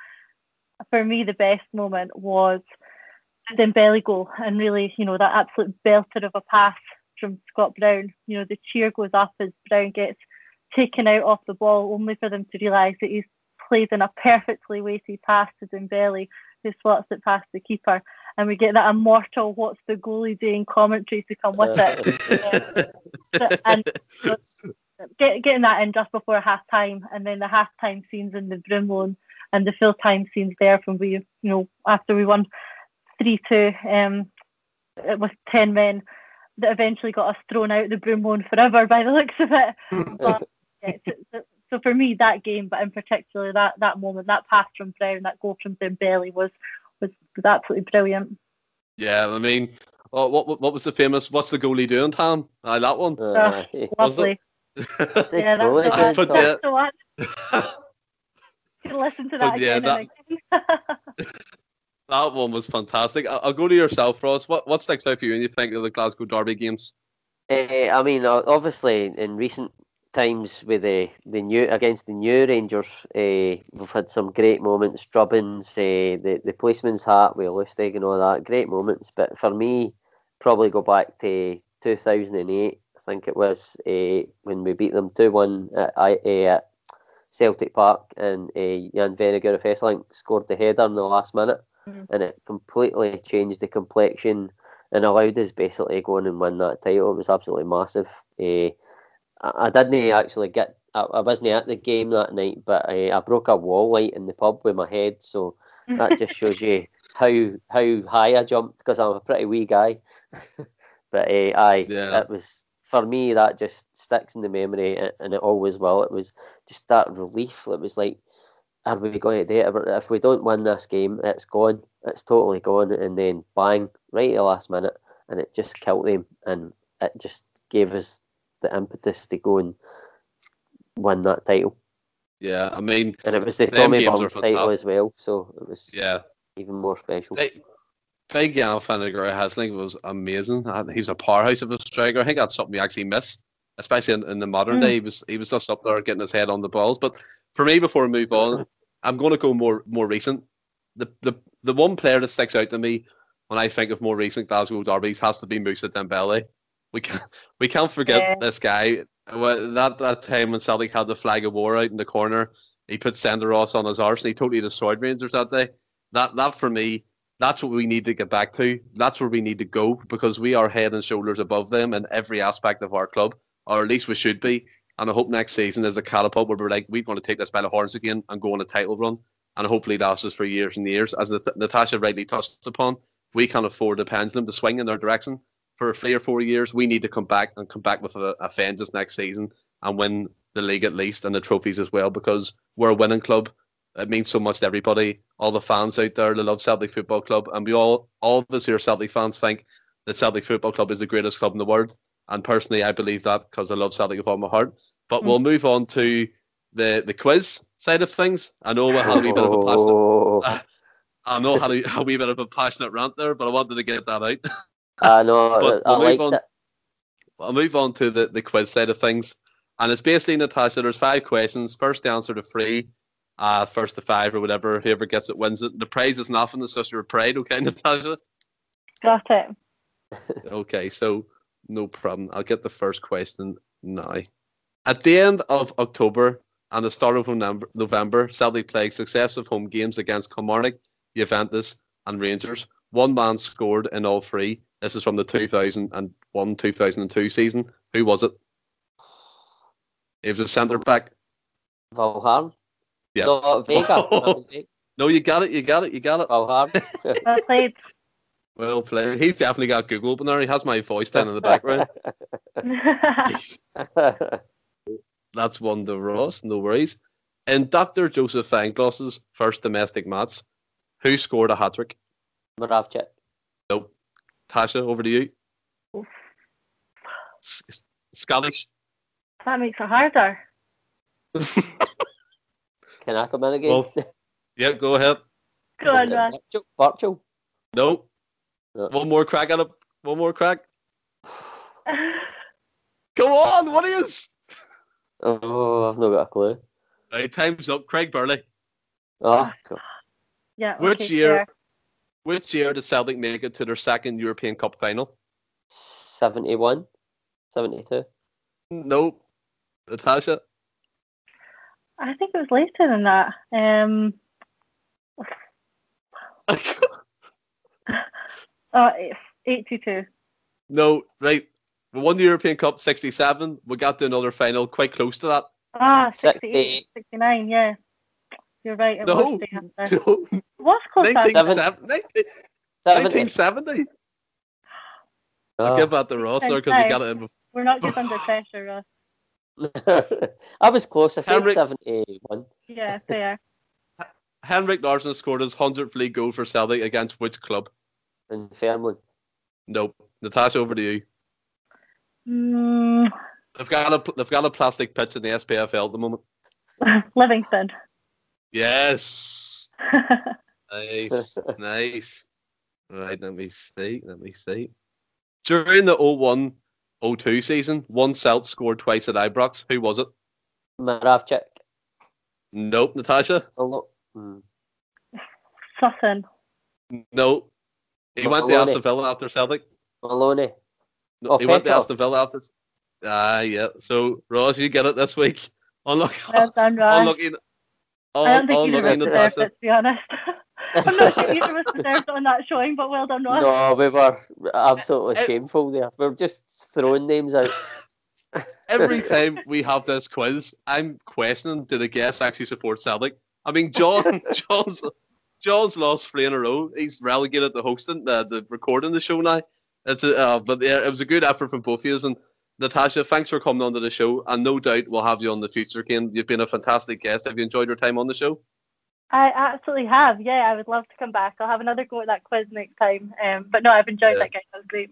for me, the best moment was the Dembele goal, and really, you know, that absolute belter of a pass from Scott Brown. You know, the cheer goes up as Brown gets taken out off the ball, only for them to realise that he's played in a perfectly weighted pass to Dembele, who slots it past the keeper, and we get that immortal "What's the goalie doing?" commentary to come with it. Um, and get, getting that in just before half time, and then the half time scenes in the Broomloan and the full time scenes there from we, you know, after we won 3 2 um, with 10 men that eventually got us thrown out the Broomloan forever by the looks of it. But, yeah, so, so, so for me, that game, but in particular that, that moment, that pass from Brown, that goal from Dembele was, was, was absolutely brilliant. Yeah, I mean, oh, what, what what was the famous? What's the goalie doing, Tom? Aye, that one. Aye. Was Lovely. The Yeah, that's goalie the one. But that. yeah. That's the one. Listen to that But yeah, again and again. that one was fantastic. I'll, I'll go to yourself, Ross. What what sticks out for you when you think of the Glasgow Derby games? Eh, I mean, obviously, in recent times with the the new against the new Rangers, uh, we've had some great moments. Drubbins, uh, the the policeman's hat with Lustig and all that, great moments. But for me, probably go back to two thousand and eight. I think it was uh, when we beat them two one at, at Celtic Park, and uh, Jan Vennegoor of Hesselink scored the header in the last minute, Mhm. and it completely changed the complexion and allowed us basically to go in and win that title. It was absolutely massive. Uh, I, I didn't actually get, I, I wasn't at the game that night, but I, I broke a wall light in the pub with my head, so that just shows you how how high I jumped because I'm a pretty wee guy. but uh, aye, Yeah. it was for me that just sticks in the memory, and it always will. It was just that relief. It was like, are we going to do it? If- we don't win this game, it's gone. It's totally gone. And then bang, right at the last minute, and it just killed them, and it just gave us the impetus to go and win that title. Yeah, I mean, And it was the Tommy Burns title as well, so it was yeah. even more special. Big, big Jan Fanagar Hasling was amazing. He's a powerhouse of a striker. I think that's something we actually miss, especially in, in the modern Mm. day. He was he was just up there getting his head on the balls. But for me, before we move on, I'm going to go more more recent. The the the one player that sticks out to me when I think of more recent Glasgow derbies has to be Moussa Dembele. We can't we can't forget Yeah. this guy. Well, That that time when Celtic had the flag of war out in the corner, he put Senderos on his arse and he totally destroyed Rangers that day. That that for me, that's what we need to get back to. That's where we need to go because we are head and shoulders above them in every aspect of our club, or at least we should be. And I hope next season is a catapult where we're like, we're going to take this by the horns again and go on a title run. And hopefully lasts us for years and years. As Nat- Natasha rightly touched upon, we can't afford the pendulum to swing in their direction for three or four years. We need to come back and come back with a, a vengeance next season and win the league at least and the trophies as well because we're a winning club. It means so much to everybody, all the fans out there that love Celtic Football Club, and we all, all of us who are Celtic fans, think that Celtic Football Club is the greatest club in the world. And personally, I believe that because I love Celtic with all my heart. But we'll hmm. move on to the the quiz side of things. I know we had a wee bit of a passionate, Oh, I know had a, a wee bit of a passionate rant there, but I wanted to get that out. I know. But I we'll move liked on. I'll move on to the, the quiz side of things. And it's basically, Natasha, there's five questions. First answer to three, uh, first to five or whatever. Whoever gets it wins it. The prize is nothing. It's just your pride, okay, Natasha? Got it. Okay, so no problem. I'll get the first question now. At the end of October and the start of November, November Celtic played successive home games against Kilmarnock, Juventus, and Rangers. One man scored in all three. This is from the 2001 2002 season. Who was it? It was a centre back. Valgaeren? Yeah. Uh, no, Vega. No, you got it, you got it, you got it. Valgaeren. Well played. Well played. He's definitely got Google open there. He has my voice playing in the background. That's one to Ross, no worries. In Dr. Joseph Venglos's first domestic match, who scored a hat trick? Moravcik. Nope. Tasha, over to you. S- S- Scottish. that makes it harder. Can I come in again? Well, yeah, go ahead. Go on, Ross. Virtual? Virtual? No. No. One more crack at it. One more crack. Come on, what is? Oh, I've not got a clue. Right, time's up. Craig Burley. Ah, ah. Oh, God. yeah. Which okay, year? fair. Which year did Celtic make it to their second European Cup final? 71? 72? Nope. Natasha. I think it was later than that. Um, uh, eight two two. no, right. We won the European Cup 67. We got to another final quite close to that. Ah, 68. 68, 69, yeah. You're right. It No. was day after. No, What's close to 1970. 70? 1970. I'll Oh. give that to Ross there because he got it in before. We're not just under pressure, Ross. I was close. I said Henrik- 71. Yeah, fair. Henrik Larsson scored his 100th league goal for Celtic against which club? in Fairmont. Nope. Natasha, over to you. Mm, They've got a they've got a plastic pitch in the SPFL at the moment. Livingston. Yes. Nice. nice. Right, let me see. Let me see. During the 01 02 season, one Celt scored twice at Ibrox. Who was it? Moravcik. Nope. Natasha? Oh, look. Hmm. Sutton. No. He went to Maloney. Aston Villa after Celtic. Maloney. No, Oh, he went to Petrov. Aston Villa after. Ah, yeah. So, Ross, you get it this week. Unlucky. Well done, Ross. Unlucky. I don't think un- either Unlucky of us Natasha. it, to be honest. I'm not sure either of us deserved it on that showing, but well done, Ross. No, we were absolutely Eh. shameful there. We're just throwing names out. Every time we have this quiz, I'm questioning do the guests actually support Celtic? I mean, John, John's, John's lost three in a row. He's relegated the hosting the, the recording the show now. It's a, uh, but yeah, it was a good effort from both of you. And Natasha, thanks for coming on to the show. And no doubt we'll have you on the future again. You've been a fantastic guest. Have you enjoyed your time on the show? I absolutely have. Yeah, I would love to come back. I'll have another go at that quiz next time. Um, but no, I've enjoyed yeah. that, guys. That was great.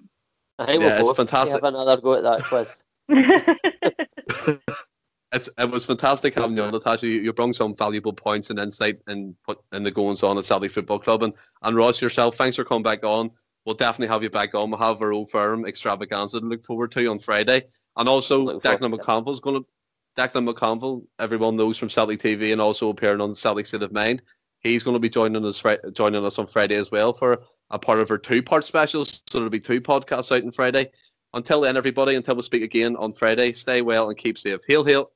I think yeah, we'll it's fantastic. have another go at that quiz. it's, it was fantastic having you on, Natasha. You, you brought some valuable points and insight and put in the goings on at Celtic Football Club. And, and Ross, yourself, thanks for coming back on. We'll definitely have you back on. We'll have our old firm extravaganza to look forward to on Friday. And also, Declan McConville's going to. Declan McConville, everyone knows from Celtic TV and also appearing on Celtic State of Mind. He's going to be joining us joining us on Friday as well for a part of our two part specials. So there'll be two podcasts out on Friday. Until then, everybody, until we speak again on Friday, stay well and keep safe. Hail, hail.